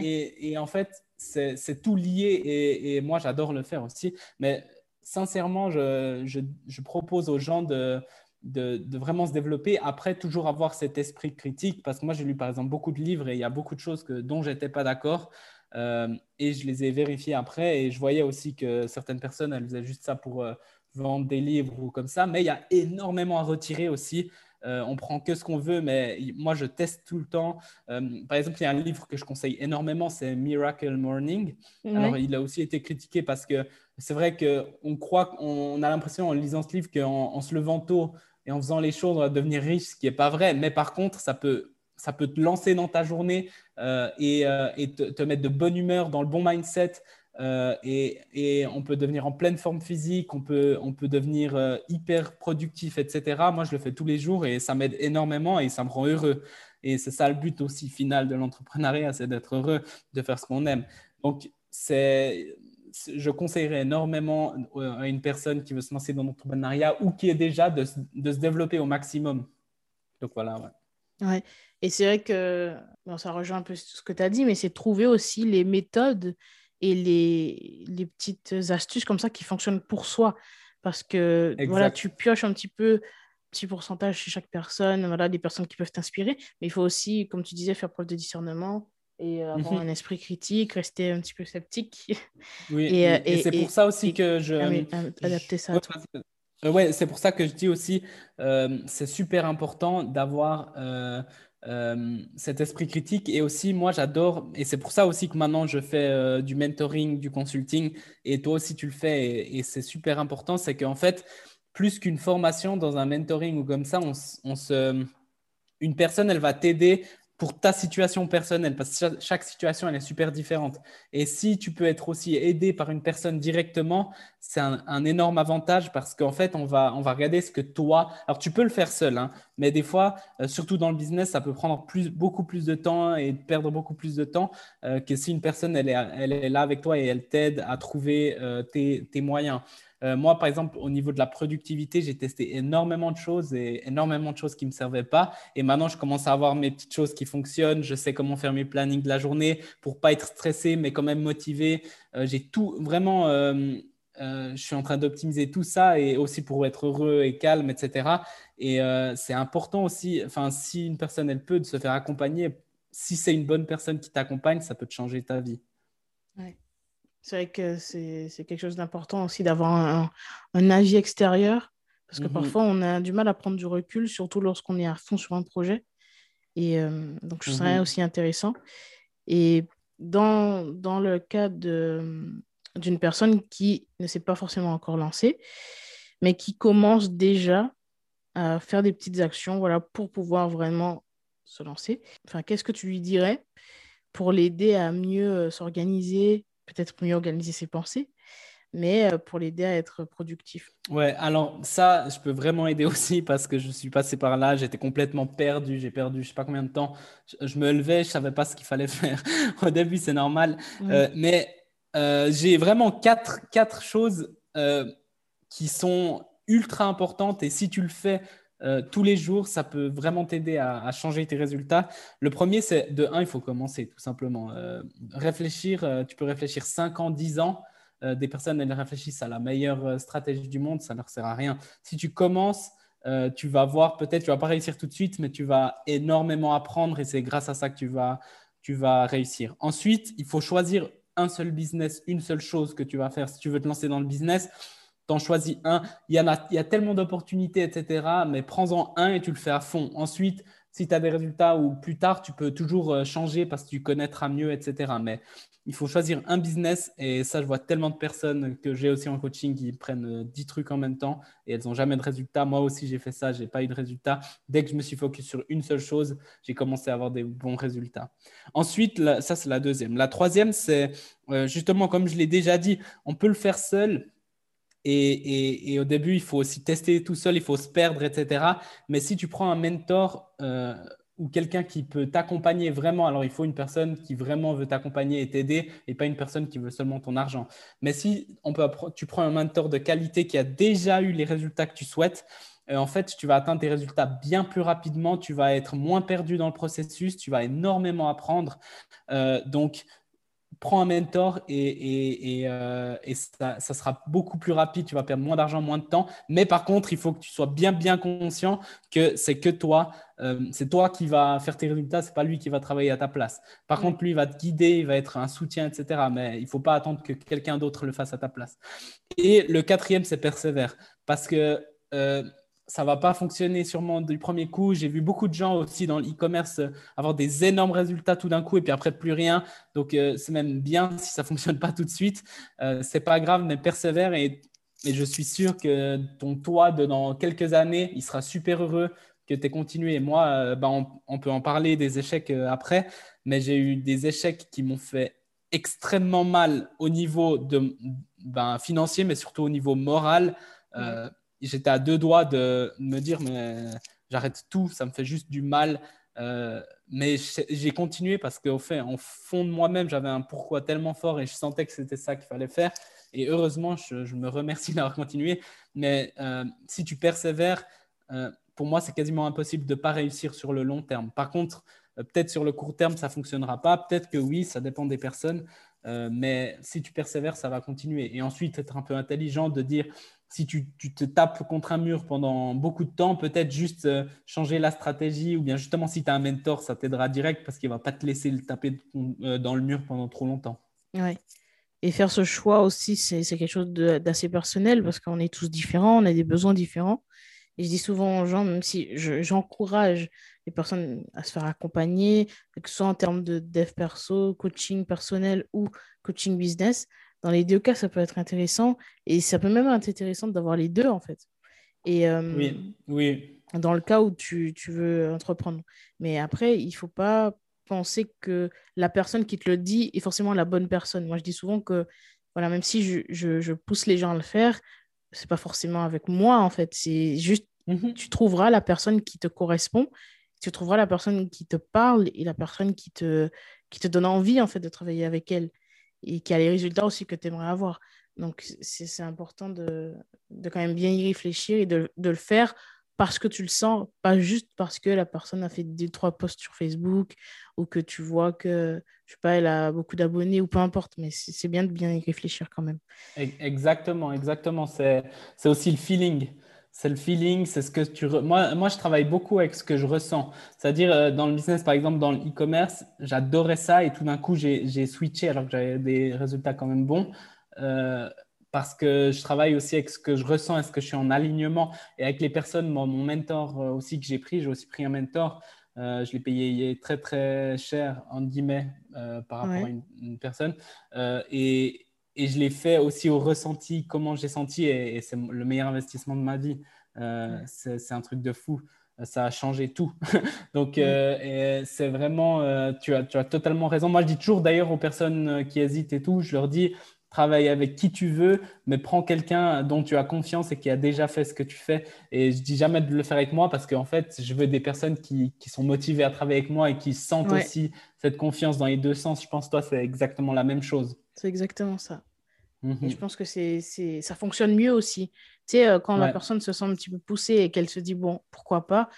et, et, en fait, c'est tout lié et, et moi, j'adore le faire aussi. Mais sincèrement, je, je, propose aux gens de, de, vraiment se développer. Après, toujours avoir cet esprit critique, parce que moi, j'ai lu par exemple beaucoup de livres et il y a beaucoup de choses que, dont je n'étais pas d'accord. Euh, et je les ai vérifiés après et je voyais aussi que certaines personnes, elles faisaient juste ça pour euh, vendre des livres ou comme ça. Mais il y a énormément à retirer aussi. Euh, on prend que ce qu'on veut, mais moi, je teste tout le temps. par exemple, il y a un livre que je conseille énormément, c'est Miracle Morning. Alors, il a aussi été critiqué parce que c'est vrai qu'on croit, on a l'impression en lisant ce livre qu'en en se levant tôt et en faisant les choses, on va devenir riche, ce qui n'est pas vrai. Mais par contre, ça peut, ça peut te lancer dans ta journée euh, et, euh, te, mettre de bonne humeur, dans le bon mindset. Euh, et, on peut devenir en pleine forme physique, on peut, on peut devenir hyper productif, etc. Moi, je le fais tous les jours et ça m'aide énormément et ça me rend heureux. Et c'est ça le but aussi final de l'entrepreneuriat, c'est d'être heureux, de faire ce qu'on aime. Donc, c'est je conseillerais énormément à une personne qui veut se lancer dans l'entrepreneuriat ou qui est déjà de, de, se développer au maximum. Donc voilà. Ouais. ouais. Et c'est vrai que bon, ça rejoint un peu ce que tu as dit, mais c'est trouver aussi les méthodes et les, les, petites astuces comme ça qui fonctionnent pour soi. Parce que voilà, tu pioches un petit peu petit pourcentage chez chaque personne, voilà, des personnes qui peuvent t'inspirer, mais il faut aussi, comme tu disais, faire preuve de discernement et euh, avoir mhm. un esprit critique, rester un petit peu sceptique. Oui, et, euh, c'est pour ça aussi que je... Adapter ça à toi. Euh, ouais, c'est pour ça que je dis aussi, c'est super important d'avoir cet esprit critique. Et aussi, moi, j'adore, et c'est pour ça aussi que maintenant, je fais du mentoring, du consulting, et toi aussi, tu le fais, et, et c'est super important, c'est qu'en fait, plus qu'une formation dans un mentoring ou comme ça, on, on se une personne, elle va t'aider pour ta situation personnelle, parce que chaque situation, elle est super différente. Et si tu peux être aussi aidé par une personne directement, c'est un, énorme avantage parce qu'en fait, on va, on va regarder ce que toi, alors tu peux le faire seul, hein, mais des fois, euh, surtout dans le business, ça peut prendre plus, beaucoup plus de temps et perdre beaucoup plus de temps euh, que si une personne, elle est, elle est là avec toi et elle t'aide à trouver euh, tes, tes moyens. Euh, moi, par exemple, au niveau de la productivité, j'ai testé énormément de choses et énormément de choses qui ne me servaient pas. Et maintenant, je commence à avoir mes petites choses qui fonctionnent. Je sais comment faire mes plannings de la journée pour pas être stressé, mais quand même motivé. Euh, j'ai tout vraiment. Euh, je suis en train d'optimiser tout ça et aussi pour être heureux et calme, etc. Et c'est important aussi, enfin, si une personne, elle peut, de se faire accompagner. Si c'est une bonne personne qui t'accompagne, ça peut te changer ta vie. Ouais. C'est vrai que c'est quelque chose d'important aussi d'avoir un, un, avis extérieur, parce que mhm. parfois on a du mal à prendre du recul, surtout lorsqu'on est à fond sur un projet. Et euh, donc, je trouve ça aussi intéressant. Et dans, dans le cas d'une personne qui ne s'est pas forcément encore lancée, mais qui commence déjà à faire des petites actions voilà, pour pouvoir vraiment se lancer, enfin, qu'est-ce que tu lui dirais pour l'aider à mieux euh, s'organiser, peut-être mieux organiser ses pensées, mais euh, pour l'aider à être productif. Ouais, alors ça, je peux vraiment aider aussi parce que je suis passé par là, j'étais complètement perdu, j'ai perdu je sais pas combien de temps, je, me levais, je savais pas ce qu'il fallait faire. Au début, c'est normal, euh, mais euh, j'ai vraiment quatre, quatre choses qui sont ultra importantes et si tu le fais euh, tous les jours, ça peut vraiment t'aider à, changer tes résultats. Le premier, c'est de un, il faut commencer tout simplement. Euh, réfléchir, euh, tu peux réfléchir 5 ans, 10 ans. des personnes, elles réfléchissent à la meilleure stratégie du monde, ça ne leur sert à rien. Si tu commences, tu vas voir, peut-être tu vas pas réussir tout de suite, mais tu vas énormément apprendre et c'est grâce à ça que tu vas, tu vas réussir. Ensuite, il faut choisir un seul business, une seule chose que tu vas faire. Si tu veux te lancer dans le business, t'en choisis un. Il y, en a, tellement d'opportunités, etc. Mais prends-en un et tu le fais à fond. Ensuite, si tu as des résultats ou plus tard, tu peux toujours euh, changer parce que tu connaîtras mieux, etc. Mais il faut choisir un business. Et ça, je vois tellement de personnes que j'ai aussi en coaching qui prennent 10 euh, trucs en même temps et elles n'ont jamais de résultats. Moi aussi, j'ai fait ça, je n'ai pas eu de résultats. Dès que je me suis focus sur une seule chose, j'ai commencé à avoir des bons résultats. Ensuite, ça, c'est la deuxième. La troisième, c'est euh, justement, comme je l'ai déjà dit, on peut le faire seul et, au début, il faut aussi tester tout seul, il faut se perdre, etc. Mais si tu prends un mentor euh, ou quelqu'un qui peut t'accompagner vraiment, alors il faut une personne qui vraiment veut t'accompagner et t'aider et pas une personne qui veut seulement ton argent. Mais si on peut, tu prends un mentor de qualité qui a déjà eu les résultats que tu souhaites, euh, en fait, tu vas atteindre tes résultats bien plus rapidement, tu vas être moins perdu dans le processus, tu vas énormément apprendre. Euh, donc, prends un mentor et, et, euh, ça, sera beaucoup plus rapide. Tu vas perdre moins d'argent, moins de temps. Mais par contre, il faut que tu sois bien, bien conscient que c'est que toi. Euh, c'est toi qui va faire tes résultats. C'est pas lui qui va travailler à ta place. Par contre, lui, il va te guider, il va être un soutien, etc. Mais il faut pas attendre que quelqu'un d'autre le fasse à ta place. Et le quatrième, c'est persévère. Parce que euh, ça va pas fonctionner sûrement du premier coup. J'ai vu beaucoup de gens aussi dans l'e-commerce euh, avoir des énormes résultats tout d'un coup et puis après plus rien. Donc euh, c'est même bien si ça fonctionne pas tout de suite. Euh, c'est pas grave, mais persévère et, et, je suis sûr que ton toit de dans quelques années, il sera super heureux que tu aies continué. Et moi, euh, bah, on, peut en parler des échecs après, mais j'ai eu des échecs qui m'ont fait extrêmement mal au niveau de, ben, financier, mais surtout au niveau moral j'étais à deux doigts de me dire, mais j'arrête tout, ça me fait juste du mal. Euh, mais j'ai continué parce qu'au fait, en fond de moi-même, j'avais un pourquoi tellement fort et je sentais que c'était ça qu'il fallait faire. Et heureusement, je, me remercie d'avoir continué. Mais euh, si tu persévères, euh, pour moi, c'est quasiment impossible de ne pas réussir sur le long terme. Par contre, peut-être sur le court terme, ça ne fonctionnera pas. Peut-être que oui, ça dépend des personnes. mais si tu persévères, ça va continuer. Et ensuite, être un peu intelligent de dire si tu, te tapes contre un mur pendant beaucoup de temps, peut-être juste euh, changer la stratégie ou bien justement si tu as un mentor, ça t'aidera direct parce qu'il ne va pas te laisser le taper euh, dans le mur pendant trop longtemps. Et faire ce choix aussi, c'est quelque chose d'assez personnel parce qu'on est tous différents, on a des besoins différents. Et je dis souvent aux gens, même si j'encourage les personnes à se faire accompagner, que ce soit en termes de dev perso, coaching personnel ou coaching business, dans les deux cas, ça peut être intéressant. Et ça peut même être intéressant d'avoir les deux, en fait. Et, euh, oui, oui. Dans le cas où tu, tu, veux entreprendre. Mais après, il ne faut pas penser que la personne qui te le dit est forcément la bonne personne. Moi, je dis souvent que, voilà, même si je, je, je pousse les gens à le faire, c'est pas forcément avec moi, en fait. C'est juste, mhm. tu trouveras la personne qui te correspond, tu trouveras la personne qui te parle et la personne qui te, qui te donne envie, en fait, de travailler avec elle et qui a les résultats aussi que tu aimerais avoir. Donc, c'est important de, de, quand même bien y réfléchir et de, de, le faire parce que tu le sens, pas juste parce que la personne a fait deux, trois posts sur Facebook ou que tu vois que, je sais pas, elle a beaucoup d'abonnés ou peu importe, mais c'est bien de bien y réfléchir quand même. Exactement, exactement. C'est aussi le feeling c'est le feeling, c'est ce que tu. Moi, moi, je travaille beaucoup avec ce que je ressens. C'est-à-dire, euh, dans le business, par exemple, dans l'e-commerce, j'adorais ça et tout d'un coup, j'ai switché alors que j'avais des résultats quand même bons. Euh, parce que je travaille aussi avec ce que je ressens, est-ce que je suis en alignement et avec les personnes. mon mentor euh, aussi que j'ai pris, j'ai aussi pris un mentor. je l'ai payé très très cher en guillemets par rapport à une, personne. et, et je l'ai fait aussi au ressenti, comment j'ai senti, et, c'est le meilleur investissement de ma vie. Euh, c'est un truc de fou. Ça a changé tout. Donc, euh, c'est vraiment, euh, tu, as, tu as totalement raison. Moi, je dis toujours d'ailleurs aux personnes qui hésitent et tout, je leur dis, travaille avec qui tu veux, mais prends quelqu'un dont tu as confiance et qui a déjà fait ce que tu fais. Et je dis jamais de le faire avec moi parce qu'en fait, je veux des personnes qui, qui, sont motivées à travailler avec moi et qui sentent aussi cette confiance dans les deux sens. Je pense toi, c'est exactement la même chose. C'est exactement ça. Et je pense que c'est, c'est, ça fonctionne mieux aussi. Tu sais, euh, quand la personne se sent un petit peu poussée et qu'elle se dit, bon, pourquoi pas,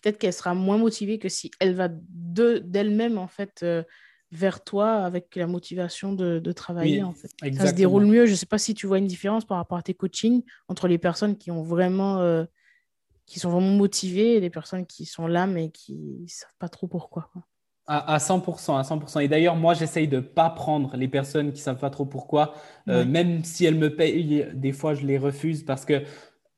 peut-être qu'elle sera moins motivée que si elle va de, d'elle-même, en fait, euh, vers toi avec la motivation de, de travailler. en fait. Ça se déroule mieux. Je ne sais pas si tu vois une différence par rapport à tes coachings entre les personnes qui ont vraiment... Euh, qui sont vraiment motivées et les personnes qui sont là mais qui ne savent pas trop pourquoi. Quoi. À, 100%, à 100%. Et d'ailleurs, moi, j'essaye de ne pas prendre les personnes qui ne savent pas trop pourquoi. Euh, même si elles me payent, des fois, je les refuse parce que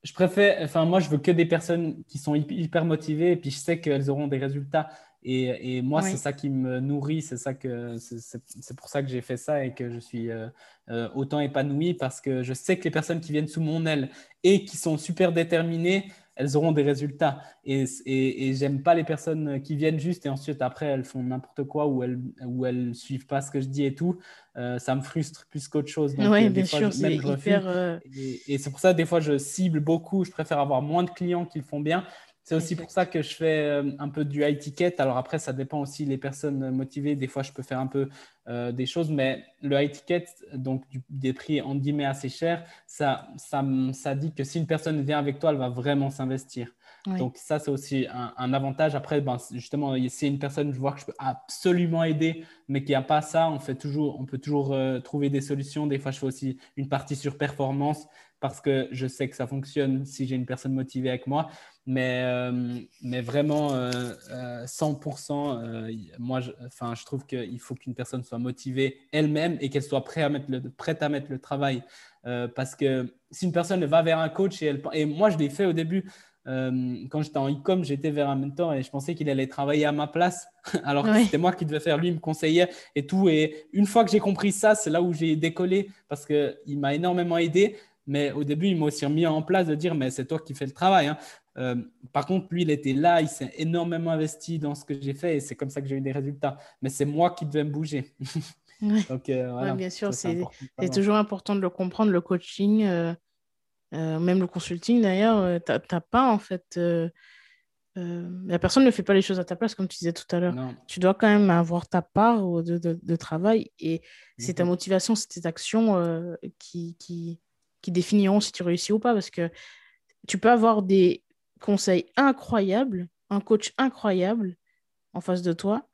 je préfère, enfin, moi, je veux que des personnes qui sont hyper motivées et puis je sais qu'elles auront des résultats. Et, et moi, c'est ça qui me nourrit, c'est ça que c'est pour ça que j'ai fait ça et que je suis euh, euh, autant épanoui parce que je sais que les personnes qui viennent sous mon aile et qui sont super déterminées, elles auront des résultats. Et, et, j'aime pas les personnes qui viennent juste et ensuite après elles font n'importe quoi ou elles ou elles suivent pas ce que je dis et tout. Euh, ça me frustre plus qu'autre chose. Oui, euh, bien sûr, c'est hyper. Euh, et, et c'est pour ça des fois je cible beaucoup. Je préfère avoir moins de clients qui le font bien c'est aussi pour ça que je fais euh, un peu du high ticket. Alors après, ça dépend aussi des personnes motivées. Des fois, je peux faire un peu euh, des choses, mais le high ticket, donc des prix en guillemets assez chers, ça, ça, ça dit que si une personne vient avec toi, elle va vraiment s'investir. Donc ça, c'est aussi un, avantage. Après, ben, justement, si une personne, je vois que je peux absolument aider, mais qui n'a pas ça, on, fait toujours, on peut toujours euh, trouver des solutions. Des fois, je fais aussi une partie sur performance parce que je sais que ça fonctionne si j'ai une personne motivée avec moi. Mais, euh, mais vraiment, 100%, euh, moi, je, enfin, je trouve qu'il faut qu'une personne soit motivée elle-même et qu'elle soit prête à, mettre le, prête à mettre le travail. parce que si une personne va vers un coach et, elle, et moi, je l'ai fait au début, euh, quand j'étais en e-com, j'étais vers un mentor et je pensais qu'il allait travailler à ma place, alors que c'était moi qui devais faire. Lui, il me conseillait et tout. Et une fois que j'ai compris ça, c'est là où j'ai décollé parce qu'il m'a énormément aidé. Mais au début, il m'a aussi mis en place de dire, mais c'est toi qui fais le travail. Hein. Euh, par contre, lui, il était là, il s'est énormément investi dans ce que j'ai fait et c'est comme ça que j'ai eu des résultats. Mais c'est moi qui devais me bouger. Donc, euh, bien sûr, c'est toujours important de le comprendre, le coaching. Euh, même le consulting, d'ailleurs, tu n'as pas en fait. La personne ne fait pas les choses à ta place, comme tu disais tout à l'heure. Tu dois quand même avoir ta part de, de, travail et c'est ta mhm. motivation, c'est tes actions qui, qui, qui définiront si tu réussis ou pas. Parce que tu peux avoir des conseils incroyables, un coach incroyable en face de toi.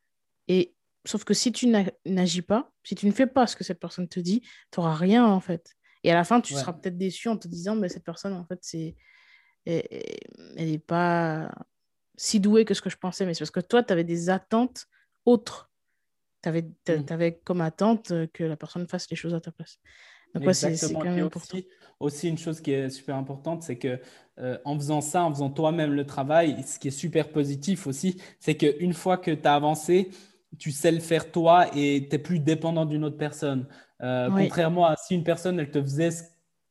Et sauf que si tu n'agis pas, si tu ne fais pas ce que cette personne te dit, tu n'auras rien en fait. Et à la fin, tu seras peut-être déçu en te disant, mais cette personne, en fait, c'est... elle n'est pas si douée que ce que je pensais. Mais c'est parce que toi, tu avais des attentes autres. Tu avais, mmh. comme attente que la personne fasse les choses à ta place. Donc, ouais, c'est quand même aussi, aussi, une chose qui est super importante, c'est que euh, en faisant ça, en faisant toi-même le travail, ce qui est super positif aussi, c'est qu'une fois que tu as avancé, tu sais le faire toi et tu n'es plus dépendant d'une autre personne. Euh, contrairement à si une personne, elle te faisait ce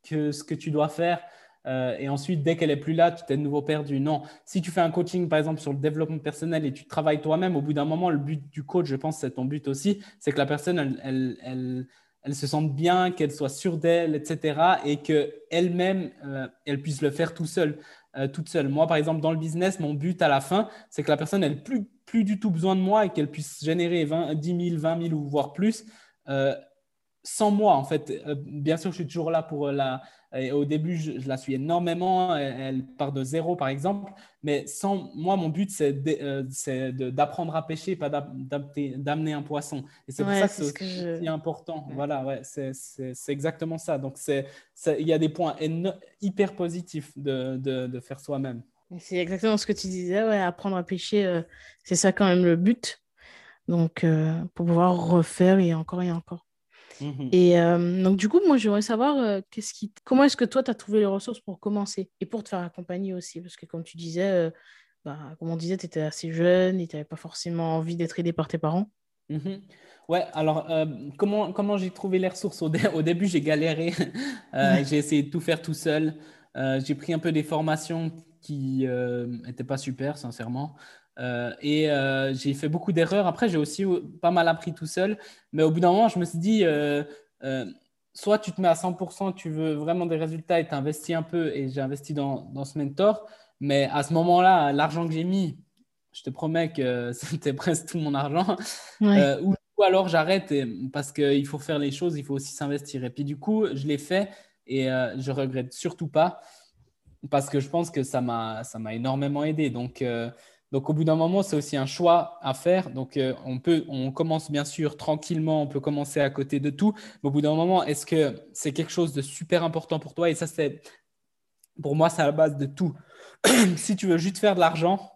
que, ce que tu dois faire euh, et ensuite, dès qu'elle est plus là, tu t'es de nouveau perdu. Non. Si tu fais un coaching, par exemple, sur le développement personnel et tu travailles toi-même, au bout d'un moment, le but du coach, je pense, c'est ton but aussi, c'est que la personne, elle, elle, elle, se sente bien, qu'elle soit sûre d'elle, etc. et qu'elle-même, euh, elle puisse le faire tout seul, toute seule. Moi, par exemple, dans le business, mon but à la fin, c'est que la personne, elle plus plus du tout besoin de moi et qu'elle puisse générer 20, 10 000, 20 000 ou voire plus euh, sans moi. En fait, euh, bien sûr, je suis toujours là pour la. Au début, je, la suis énormément. Elle, part de zéro, par exemple. Mais sans moi, mon but, c'est euh, d'apprendre à pêcher, pas d'amener un poisson. Et c'est pour ça que c'est aussi important. Voilà, ouais, c'est exactement ça. Donc, il y a des points hyper positifs de, de, de faire soi-même. C'est exactement ce que tu disais, ouais, apprendre à pêcher, euh, c'est ça quand même le but. Donc, euh, pour pouvoir refaire et encore et encore. Mhm. Et euh, donc, du coup, moi, j'aimerais savoir qu'est-ce qui... comment est-ce que toi, tu as trouvé les ressources pour commencer? Et pour te faire accompagner aussi. Parce que, comme tu disais, bah, comme on disait, tu étais assez jeune et tu n'avais pas forcément envie d'être aidé par tes parents. Mhm. Ouais, alors comment, comment j'ai trouvé les ressources? Au, au début, j'ai galéré. j'ai essayé de tout faire tout seul. j'ai pris un peu des formations qui n'était euh, pas super, sincèrement. Euh, et euh, j'ai fait beaucoup d'erreurs. Après, j'ai aussi pas mal appris tout seul. Mais au bout d'un moment, je me suis dit, soit tu te mets à 100%, tu veux vraiment des résultats et tu investis un peu. Et j'ai investi dans, dans, ce mentor. Mais à ce moment-là, l'argent que j'ai mis, je te promets que c'était presque tout mon argent. ou, ou, alors j'arrête parce qu'il faut faire les choses, il faut aussi s'investir. Et puis du coup, je l'ai fait et je regrette surtout pas parce que je pense que ça m'a énormément aidé. Donc, euh, donc au bout d'un moment, c'est aussi un choix à faire. Donc, euh, on, peut, on commence bien sûr tranquillement, on peut commencer à côté de tout. Mais au bout d'un moment, est-ce que c'est quelque chose de super important pour toi? Et ça, c'est pour moi, c'est à la base de tout. si tu veux juste faire de l'argent,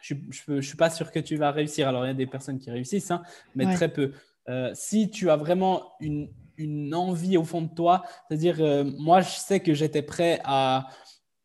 je ne suis pas sûr que tu vas réussir. Alors, il y a des personnes qui réussissent, hein, mais très peu. Euh, si tu as vraiment une, une, envie au fond de toi, c'est-à-dire, moi, je sais que j'étais prêt à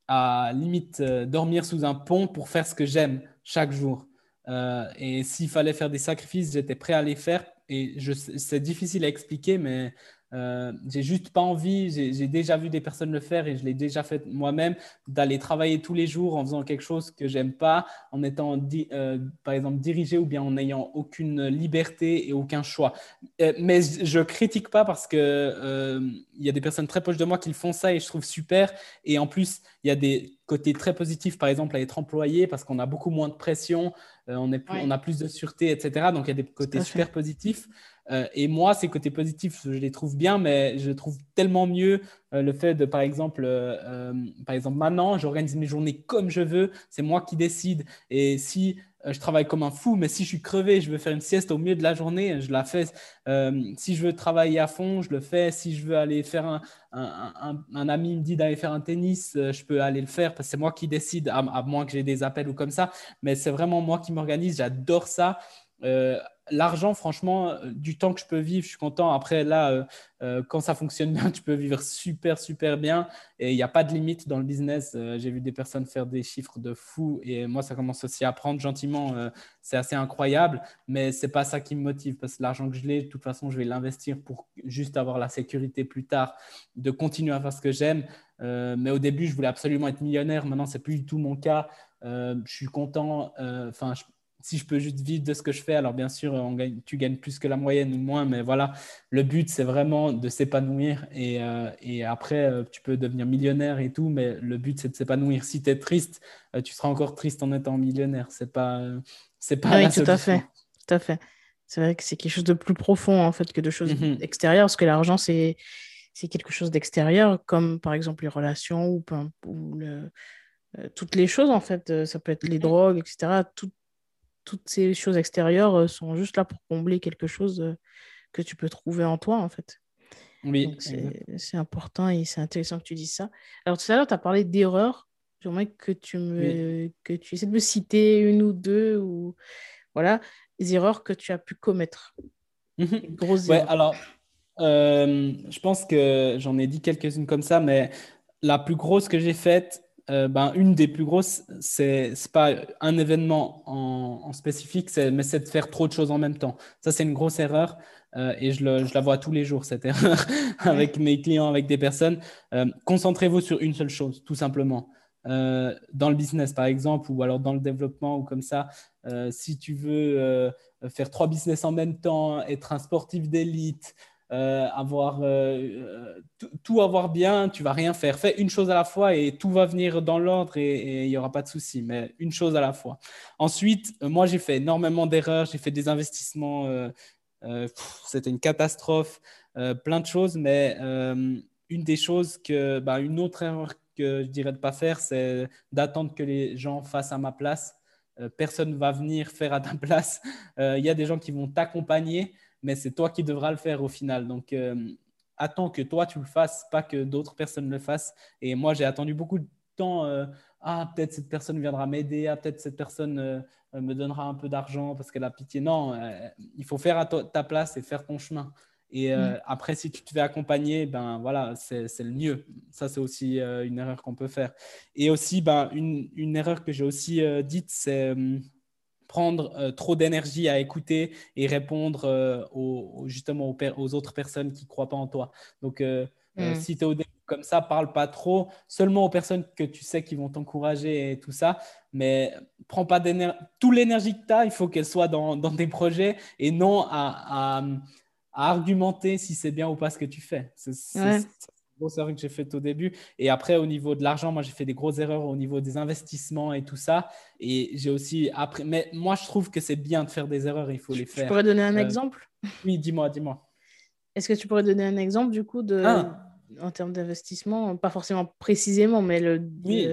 à limite euh, dormir sous un pont pour faire ce que j'aime chaque jour. Euh, et s'il fallait faire des sacrifices, j'étais prêt à les faire. Et c'est difficile à expliquer, mais euh, j'ai juste pas envie, j'ai déjà vu des personnes le faire et je l'ai déjà fait moi-même, d'aller travailler tous les jours en faisant quelque chose que j'aime pas, en étant euh, par exemple dirigé ou bien en n'ayant aucune liberté et aucun choix. Euh, mais je critique pas parce que il y a des personnes très proches de moi qui font ça et je trouve super. Et en plus, il y a des côtés très positifs, par exemple, à être employé parce qu'on a beaucoup moins de pression, on, est on a plus de sûreté, etc. Donc il y a des côtés super positifs. Euh, et moi, ces côtés positifs, je les trouve bien, mais je trouve tellement mieux euh, le fait de, par exemple, euh, par exemple, maintenant, j'organise mes journées comme je veux, c'est moi qui décide. Et si je travaille comme un fou, mais si je suis crevé, je veux faire une sieste au milieu de la journée, je la fais. si je veux travailler à fond, je le fais. Si je veux aller faire un, un, un, ami me dit d'aller faire un tennis, je peux aller le faire parce que c'est moi qui décide, à, moins que j'ai des appels ou comme ça. Mais c'est vraiment moi qui m'organise. J'adore ça l'argent, franchement, euh, du temps que je peux vivre, je suis content. Après, là, euh, euh, quand ça fonctionne bien, tu peux vivre super, super bien. Et il n'y a pas de limite dans le business. J'ai vu des personnes faire des chiffres de fou. Et moi, ça commence aussi à prendre gentiment. c'est assez incroyable. Mais ce n'est pas ça qui me motive. Parce que l'argent que je l'ai, de toute façon, je vais l'investir pour juste avoir la sécurité plus tard, de continuer à faire ce que j'aime. mais au début, je voulais absolument être millionnaire. Maintenant, ce n'est plus du tout mon cas. je suis content. Enfin, si je peux juste vivre de ce que je fais, alors bien sûr, on gagne, tu gagnes plus que la moyenne ou moins, mais voilà, le but, c'est vraiment de s'épanouir. Et, euh, et après, euh, tu peux devenir millionnaire et tout, mais le but, c'est de s'épanouir. Si tu es triste, euh, tu seras encore triste en étant millionnaire. C'est pas, c'est pas oui, tout à fait. Tout à fait. C'est vrai que c'est quelque chose de plus profond, en fait, que de choses mhm. extérieures, parce que l'argent, c'est, c'est quelque chose d'extérieur, comme par exemple les relations ou, ou le, toutes les choses, en fait. Ça peut être les mhm. drogues, etc. Tout, toutes ces choses extérieures euh, sont juste là pour combler quelque chose euh, que tu peux trouver en toi, en fait. Oui. C'est important et c'est intéressant que tu dises ça. Alors, tout à l'heure, tu as parlé d'erreurs. J'aimerais que tu me que tu essaies de me citer une ou deux ou voilà les erreurs que tu as pu commettre. Mhm. grosses ouais, alors euh, je pense que j'en ai dit quelques-unes comme ça, mais la plus grosse que j'ai faite, euh, ben, une des plus grosses, c'est n'est pas un événement en, spécifique, mais c'est de faire trop de choses en même temps. Ça, c'est une grosse erreur euh, et je, le, je, la vois tous les jours, cette erreur, avec mes clients, avec des personnes. Euh, concentrez-vous sur une seule chose, tout simplement. dans le business, par exemple, ou alors dans le développement, ou comme ça, si tu veux faire trois business en même temps, être un sportif d'élite, euh, avoir euh, tout avoir bien, tu vas rien faire. Fais une chose à la fois et tout va venir dans l'ordre et il n'y aura pas de souci, mais une chose à la fois. Ensuite, euh, moi, j'ai fait énormément d'erreurs, j'ai fait des investissements, c'était une catastrophe, plein de choses, mais une des choses que, bah, une autre erreur que je dirais de pas faire, c'est d'attendre que les gens fassent à ma place. personne ne va venir faire à ta place. Il y a des gens qui vont t'accompagner mais c'est toi qui devras le faire au final. Donc, euh, attends que toi tu le fasses, pas que d'autres personnes le fassent. Et moi, j'ai attendu beaucoup de temps. Euh, ah, peut-être cette personne viendra m'aider. Ah, peut-être cette personne euh, me donnera un peu d'argent parce qu'elle a pitié. Non, il faut faire à ta place et faire ton chemin. Et mm. après, si tu te fais accompagner, ben voilà, c'est le mieux. Ça, c'est aussi une erreur qu'on peut faire. Et aussi, ben, une, une erreur que j'ai aussi dite, c'est prendre euh, trop d'énergie à écouter et répondre euh, aux, justement aux, autres personnes qui ne croient pas en toi. Donc, euh, mm. si tu es au début comme ça, parle pas trop, seulement aux personnes que tu sais qui vont t'encourager et tout ça, mais prends pas d'énergie. Toute l'énergie que tu as, il faut qu'elle soit dans, dans, tes projets et non à, à, argumenter si c'est bien ou pas ce que tu fais. C'est grosse erreur que j'ai faite au début. Et après, au niveau de l'argent, moi, j'ai fait des grosses erreurs au niveau des investissements et tout ça. Et j'ai aussi appris. Mais moi, je trouve que c'est bien de faire des erreurs, il faut les faire. Tu pourrais donner un euh, exemple? Oui, dis-moi, dis-moi. Est-ce que tu pourrais donner un exemple, du coup, de... Ah. en termes d'investissement? Pas forcément précisément, mais le. Oui.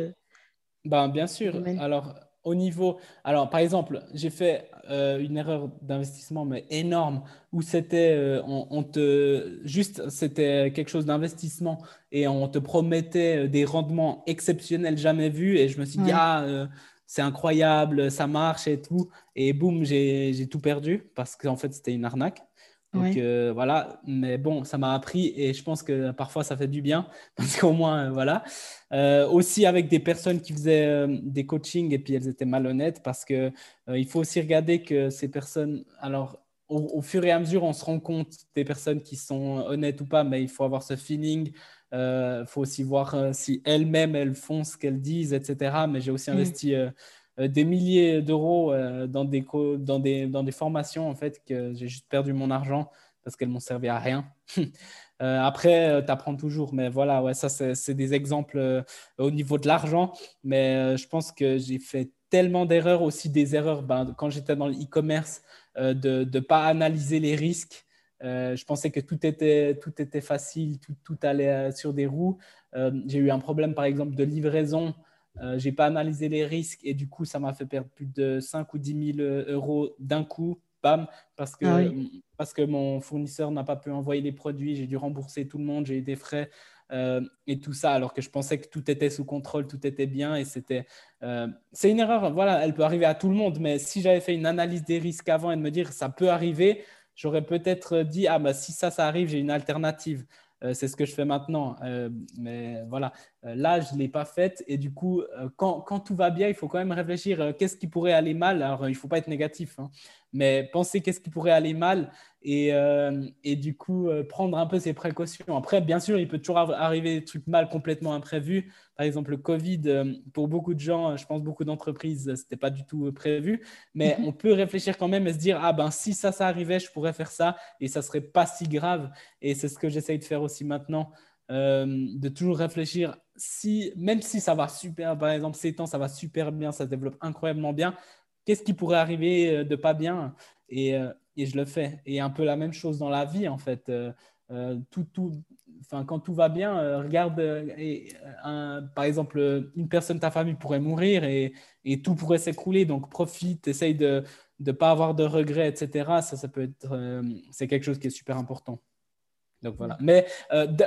Ben, bien sûr. Alors, au niveau. Alors, par exemple, j'ai fait euh, une erreur d'investissement, mais énorme, où c'était, euh, on, te, juste, c'était quelque chose d'investissement et on te promettait euh, des rendements exceptionnels jamais vus. Et je me suis dit, ah, c'est incroyable, ça marche et tout. Et boum, j'ai tout perdu parce qu'en fait, c'était une arnaque. Donc euh, voilà, mais bon, ça m'a appris et je pense que parfois ça fait du bien parce qu'au moins, euh, voilà. Euh, aussi avec des personnes qui faisaient des coachings et puis elles étaient malhonnêtes parce que il faut aussi regarder que ces personnes, alors au, fur et à mesure, on se rend compte des personnes qui sont honnêtes ou pas, mais il faut avoir ce feeling. Il faut aussi voir si elles-mêmes elles font ce qu'elles disent, etc. Mais j'ai aussi mmh. investi des milliers d'euros euh, dans, des dans, des, dans des formations en fait que j'ai juste perdu mon argent parce qu'elles m'ont servi à rien. Euh, après, tu apprends toujours, mais voilà, ouais, ça c'est des exemples au niveau de l'argent. Mais je pense que j'ai fait tellement d'erreurs, aussi des erreurs ben, quand j'étais dans le e-commerce, de ne pas analyser les risques. je pensais que tout était, tout était facile, tout, tout allait sur des roues. j'ai eu un problème, par exemple, de livraison. Euh, j'ai pas analysé les risques et du coup, ça m'a fait perdre plus de 5 ou 10 000 euros d'un coup, bam, parce que, ah parce que mon fournisseur n'a pas pu envoyer les produits. J'ai dû rembourser tout le monde, j'ai eu des frais euh, et tout ça, alors que je pensais que tout était sous contrôle, tout était bien et c'était. Euh, c'est une erreur, voilà, elle peut arriver à tout le monde, mais si j'avais fait une analyse des risques avant et de me dire ça peut arriver, j'aurais peut-être dit ah bah si ça, ça arrive, j'ai une alternative. Euh, c'est ce que je fais maintenant. Euh, mais voilà, euh, là, je ne l'ai pas faite. Et du coup, quand, quand, tout va bien, il faut quand même réfléchir qu'est-ce qui pourrait aller mal. Alors, il ne faut pas être négatif, hein, mais penser qu'est-ce qui pourrait aller mal et, et du coup, prendre un peu ses précautions. Après, bien sûr, il peut toujours arriver des trucs mal complètement imprévus. Par exemple, le Covid, euh, pour beaucoup de gens, je pense beaucoup d'entreprises, ce n'était pas du tout euh, prévu. Mais mhm. on peut réfléchir quand même et se dire, ah ben si ça, ça arrivait, je pourrais faire ça et ça ne serait pas si grave. Et c'est ce que j'essaye de faire aussi maintenant. Euh, de toujours réfléchir si, même si ça va super, par exemple, ces temps, ça va super bien, ça se développe incroyablement bien, qu'est-ce qui pourrait arriver de pas bien? Et, et, je le fais. Et un peu la même chose dans la vie, en fait. tout, quand tout va bien, euh, regarde, euh, et, euh, par exemple, une personne de ta famille pourrait mourir et, et tout pourrait s'écrouler. Donc, profite, essaye de ne pas avoir de regrets, etc. Ça, ça peut être, c'est quelque chose qui est super important. Donc voilà. Mais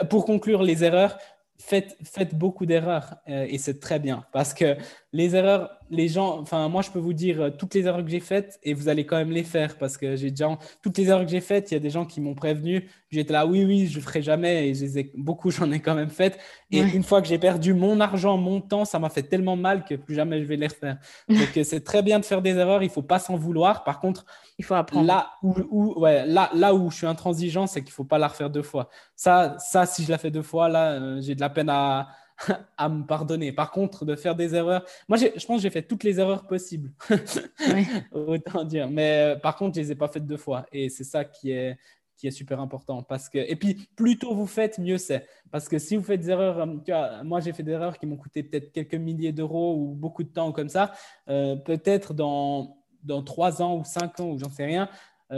pour conclure les erreurs, faites, faites beaucoup d'erreurs et c'est très bien parce que les erreurs, les gens, enfin, moi, je peux vous dire euh, toutes les erreurs que j'ai faites et vous allez quand même les faire parce que j'ai déjà, toutes les erreurs que j'ai faites, il y a des gens qui m'ont prévenu. J'étais là, oui, oui, je ne ferai jamais et beaucoup, j'en ai quand même faites. Et une fois que j'ai perdu mon argent, mon temps, ça m'a fait tellement mal que plus jamais je vais les refaire. Donc, euh, c'est très bien de faire des erreurs, il ne faut pas s'en vouloir. Par contre, il faut apprendre. Là où, ouais, là, là où je suis intransigeant, c'est qu'il ne faut pas la refaire deux fois. Ça, ça, si je la fais deux fois, là, euh, j'ai de la peine à à me pardonner. Par contre, de faire des erreurs, moi, je pense que j'ai fait toutes les erreurs possibles. Autant dire. Mais euh, par contre, je les ai pas faites deux fois. Et c'est ça qui est, qui est super important. Parce que, et puis, plus tôt vous faites, mieux c'est. Parce que si vous faites des erreurs, euh, moi j'ai fait des erreurs qui m'ont coûté peut-être quelques milliers d'euros ou beaucoup de temps comme ça, euh, peut-être dans, dans trois ans ou cinq ans ou j'en sais rien,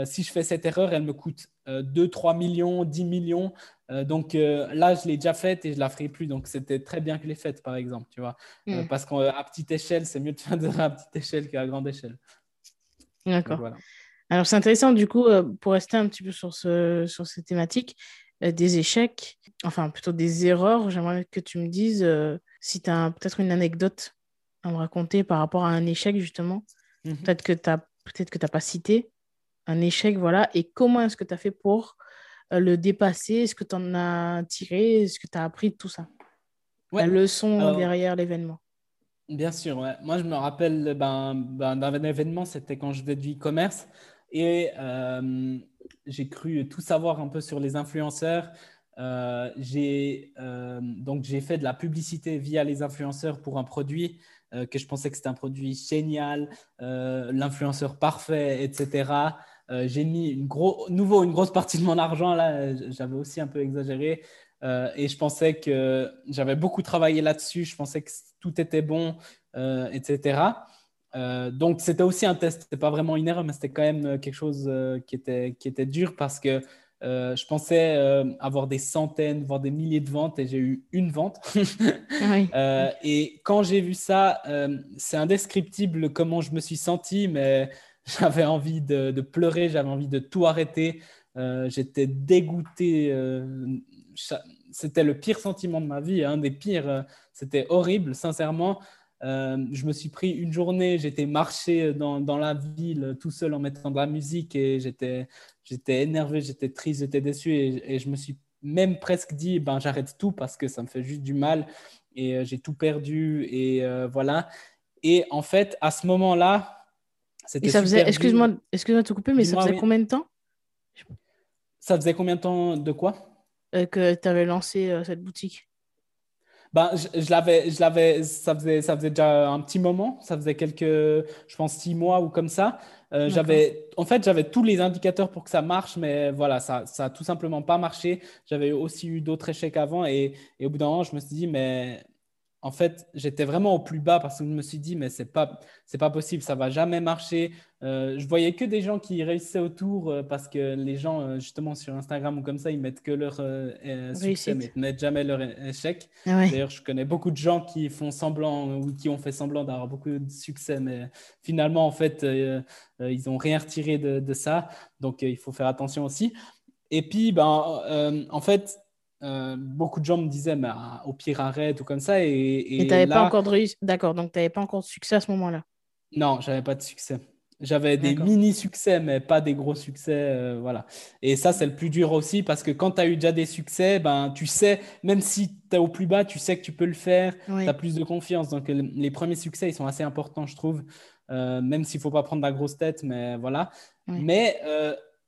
si je fais cette erreur, elle me coûte 2, 3 millions, 10 millions. Euh, donc euh, là, je l'ai déjà faite et je la ferai plus. Donc c'était très bien que je l'ai faite, par exemple, tu vois. Euh, mm. parce qu'à petite échelle, c'est mieux de faire de à petite échelle qu'à grande échelle. D'accord. Alors c'est intéressant, du coup, pour rester un petit peu sur, ce, sur ces thématiques, des échecs, enfin plutôt des erreurs, j'aimerais que tu me dises si tu as peut-être une anecdote à me raconter par rapport à un échec, justement. Mm-hmm. Peut-être que tu n'as pas cité un échec, voilà, et comment est-ce que tu as fait pour euh, le dépasser? Est-ce que tu en as tiré? Est-ce que tu as appris de tout ça? La leçon derrière l'événement. Bien sûr, moi je me rappelle ben, ben, d'un événement, c'était quand je faisais du e-commerce. Et euh, j'ai cru tout savoir un peu sur les influenceurs. Euh, j'ai donc j'ai fait de la publicité via les influenceurs pour un produit que je pensais que c'était un produit génial, l'influenceur parfait, etc. Euh, j'ai mis une gros, nouveau une grosse partie de mon argent là. J'avais aussi un peu exagéré euh, et je pensais que j'avais beaucoup travaillé là-dessus. Je pensais que tout était bon, euh, etc. donc c'était aussi un test. C'était pas vraiment une erreur, mais c'était quand même quelque chose qui était qui était dur parce que je pensais avoir des centaines, voire des milliers de ventes et j'ai eu une vente. et quand j'ai vu ça, c'est indescriptible comment je me suis senti, mais j'avais envie de, pleurer, j'avais envie de tout arrêter. Euh, j'étais dégoûté. Euh, c'était le pire sentiment de ma vie, un des pires. Euh, c'était horrible, sincèrement. je me suis pris une journée, j'étais marché dans, dans, la ville tout seul en mettant de la musique et j'étais, énervé, j'étais triste, j'étais déçu et, je me suis même presque dit ben, j'arrête tout parce que ça me fait juste du mal et j'ai tout perdu et voilà. Et en fait, à ce moment-là, et ça faisait, excuse-moi, excuse-moi de te couper, mais ça faisait combien de temps? Ça faisait combien de temps de quoi? Euh, Que tu avais lancé euh, cette boutique? Ben, je, l'avais, je l'avais, ça faisait, ça faisait déjà un petit moment, ça faisait quelques, je pense six mois ou comme ça. Euh, j'avais, en fait, j'avais tous les indicateurs pour que ça marche, mais voilà, ça, ça a tout simplement pas marché. J'avais aussi eu d'autres échecs avant et, et, au bout d'un moment, je me suis dit, mais en fait, j'étais vraiment au plus bas parce que je me suis dit, mais c'est pas, c'est pas possible, ça va jamais marcher. Euh, je voyais que des gens qui réussissaient autour euh, parce que les gens, euh, justement, sur Instagram ou comme ça, ils mettent que leur succès, mais ils mettent jamais leur échec. Ah D'ailleurs, je connais beaucoup de gens qui font semblant ou qui ont fait semblant d'avoir beaucoup de succès, mais finalement, en fait, ils n'ont rien retiré de, de ça. Donc, il faut faire attention aussi. Et puis, ben, en fait, euh, beaucoup de gens me disaient, mais ah, au pire, arrête ou comme ça. Et, et, tu n'avais pas encore de. D'accord, donc tu n'avais pas encore de succès à ce moment-là. Non, j'avais pas de succès. J'avais des mini-succès, mais pas des gros succès. Euh, voilà. Et ça, c'est le plus dur aussi parce que quand tu as eu déjà des succès, ben, tu sais, même si tu es au plus bas, tu sais que tu peux le faire. Tu as plus de confiance. Donc, les premiers succès, ils sont assez importants, je trouve. Euh, même s'il ne faut pas prendre la grosse tête, mais voilà. Mais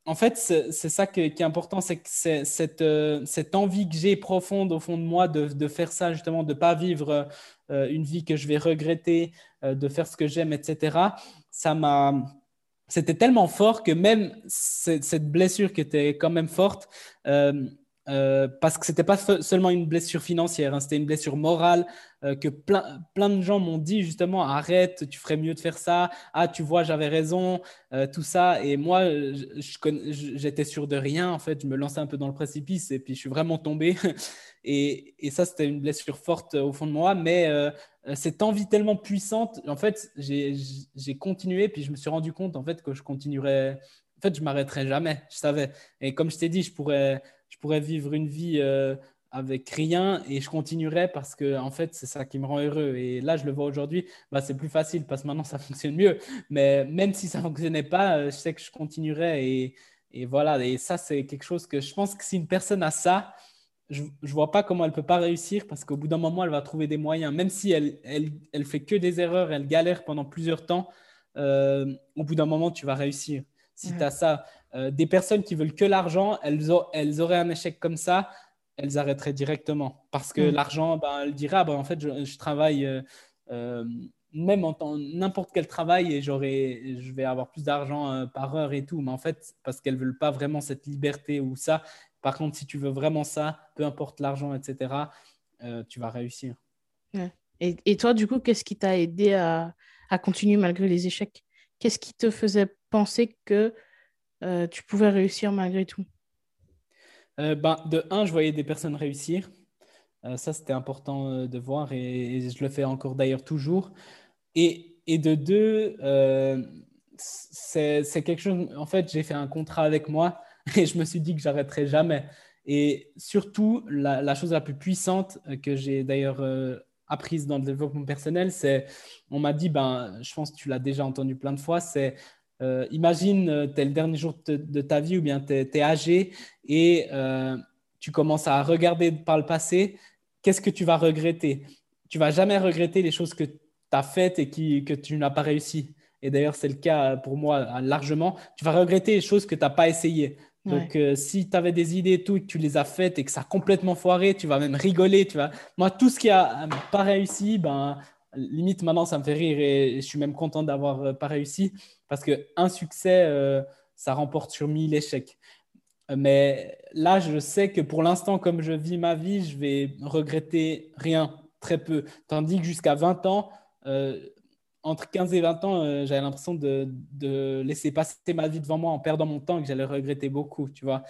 en fait, c'est ça qui est important, c'est que cette, euh, cette, envie que j'ai profonde au fond de moi de, faire ça, justement, de ne pas vivre euh, une vie que je vais regretter, euh, de faire ce que j'aime, etc. Ça m'a. C'était tellement fort que même cette, blessure qui était quand même forte, euh, parce que c'était pas seulement une blessure financière, hein, c'était une blessure morale euh, que plein, de gens m'ont dit justement arrête, tu ferais mieux de faire ça, ah tu vois j'avais raison, euh, tout ça. Et moi j'étais sûr de rien en fait, je me lançais un peu dans le précipice et puis je suis vraiment tombé. et, ça c'était une blessure forte au fond de moi, mais cette envie tellement puissante, en fait j'ai continué puis je me suis rendu compte en fait que je continuerais. En fait, je m'arrêterai jamais, je savais. Et comme je t'ai dit, je pourrais, je pourrais vivre une vie euh, avec rien et je continuerai parce que en fait c'est ça qui me rend heureux. Et là je le vois aujourd'hui bah, c'est plus facile parce que maintenant ça fonctionne mieux. Mais même si ça fonctionnait pas euh, je sais que je continuerai et, et voilà. Et ça c'est quelque chose que je pense que si une personne a ça je ne vois pas comment elle peut pas réussir parce qu'au bout d'un moment elle va trouver des moyens. Même si elle, elle, elle fait que des erreurs elle galère pendant plusieurs temps euh, au bout d'un moment tu vas réussir. Si tu as ça euh, des personnes qui veulent que l'argent, elles, elles, auraient un échec comme ça, elles arrêteraient directement. Parce que mm. l'argent, ben, elles diraient, ah, ben, en fait, je, travaille euh, euh, même en n'importe quel travail et je vais avoir plus d'argent par heure et tout. Mais en fait, parce qu'elles ne veulent pas vraiment cette liberté ou ça. Par contre, si tu veux vraiment ça, peu importe l'argent, etc., tu vas réussir. Et, et, toi, du coup, qu'est-ce qui t'a aidé à, à continuer malgré les échecs? Qu'est-ce qui te faisait penser que euh, tu pouvais réussir malgré tout euh, ben, De un, je voyais des personnes réussir. Euh, ça, c'était important de voir et, je le fais encore d'ailleurs toujours. Et, et, de deux, c'est quelque chose. En fait, j'ai fait un contrat avec moi et je me suis dit que j'arrêterais jamais. Et surtout, la, la, chose la plus puissante que j'ai d'ailleurs apprise dans le développement personnel, c'est, on m'a dit, ben, je pense que tu l'as déjà entendu plein de fois, c'est euh, imagine, euh, tu es le dernier jour de, ta vie ou bien tu es, âgé et euh, tu commences à regarder par le passé, qu'est-ce que tu vas regretter? Tu vas jamais regretter les choses que tu as faites et qui, que tu n'as pas réussi. Et d'ailleurs, c'est le cas pour moi largement. Tu vas regretter les choses que tu n'as pas essayées. Donc, si tu avais des idées et tout, et que tu les as faites et que ça a complètement foiré, tu vas même rigoler. Tu vas... Moi, tout ce qui a pas réussi, ben, limite maintenant ça me fait rire et je suis même content d'avoir euh, pas réussi parce que un succès euh, ça remporte sur mille échecs. Mais là, je sais que pour l'instant, comme je vis ma vie, je vais regretter rien, très peu. Tandis que jusqu'à 20 ans, euh, entre 15 et 20 ans, j'avais l'impression de, laisser passer ma vie devant moi en perdant mon temps et que j'allais regretter beaucoup, tu vois.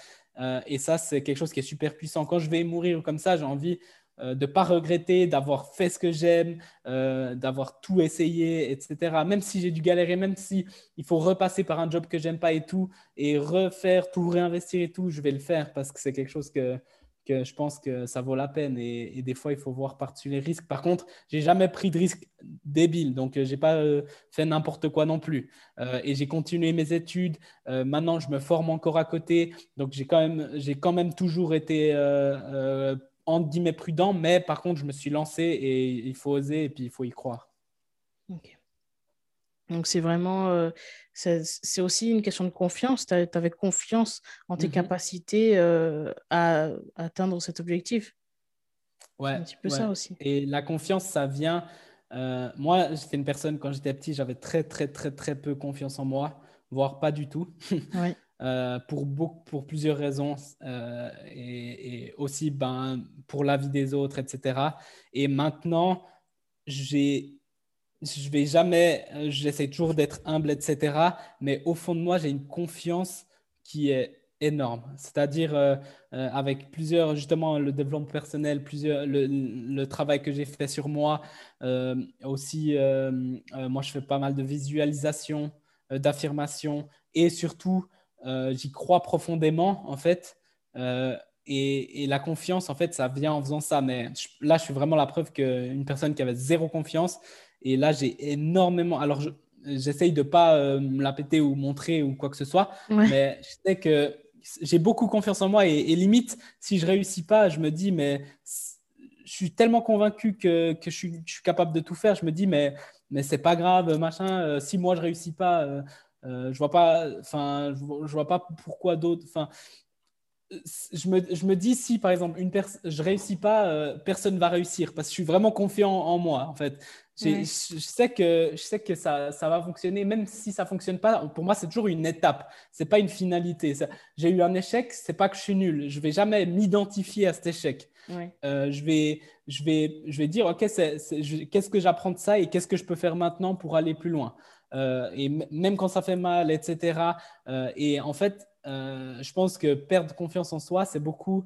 et ça, c'est quelque chose qui est super puissant. Quand je vais mourir comme ça, j'ai envie euh, de ne pas regretter, d'avoir fait ce que j'aime, euh, d'avoir tout essayé, etc. Même si j'ai dû galérer, même si il faut repasser par un job que j'aime pas et tout, et refaire tout, réinvestir et tout, je vais le faire parce que c'est quelque chose que, que je pense que ça vaut la peine. Et, des fois, il faut voir par-dessus les risques. Par contre, j'ai jamais pris de risques débiles, donc euh, j'ai pas fait n'importe quoi non plus. et j'ai continué mes études. maintenant, je me forme encore à côté, donc j'ai quand même, j'ai quand même toujours été entre guillemets prudent, mais par contre, je me suis lancé et il faut oser et puis il faut y croire. Donc, c'est vraiment, euh, c'est aussi une question de confiance. Tu avais confiance en tes mhm. capacités euh, à, atteindre cet objectif. Ouais. Un petit peu ça aussi. Et la confiance, ça vient. Euh, moi, j'étais une personne, quand j'étais petit, j'avais très, très, très, très peu confiance en moi, voire pas du tout. Oui. Euh, pour, pour plusieurs raisons euh, et, aussi ben, pour la vie des autres, etc. Et maintenant, j'ai je vais jamais, j'essaie toujours d'être humble, etc. Mais au fond de moi, j'ai une confiance qui est énorme. C'est-à-dire euh, euh, avec plusieurs, justement, le développement personnel, plusieurs, le, travail que j'ai fait sur moi. Euh, aussi, moi, je fais pas mal de visualisation, d'affirmation et surtout, j'y crois profondément, en fait. Et, la confiance, en fait, ça vient en faisant ça. Mais là, je suis vraiment la preuve qu'une personne qui avait zéro confiance, et là, j'ai énormément. Alors, j'essaye de ne pas me la péter ou montrer ou quoi que ce soit, mais je sais que j'ai beaucoup confiance en moi et, limite, si je réussis pas, je me dis, mais je suis tellement convaincu que, que je, suis, je, suis, capable de tout faire. Je me dis, mais, mais c'est pas grave, machin. Euh, si moi je réussis pas, euh, euh, je vois pas, enfin, je, je, vois pas pourquoi d'autres. Enfin, je me, je me, dis si par exemple une je réussis pas, personne va réussir parce que je suis vraiment confiant en moi en fait. Je, sais que, je sais que ça, ça, va fonctionner, même si ça fonctionne pas. Pour moi, c'est toujours une étape. C'est pas une finalité. J'ai eu un échec, c'est pas que je suis nul. Je vais jamais m'identifier à cet échec. Euh, je vais, je vais, je vais dire, ok, qu'est-ce que j'apprends de ça et qu'est-ce que je peux faire maintenant pour aller plus loin? Euh, et même quand ça fait mal, etc. Euh, et en fait, je pense que perdre confiance en soi, c'est beaucoup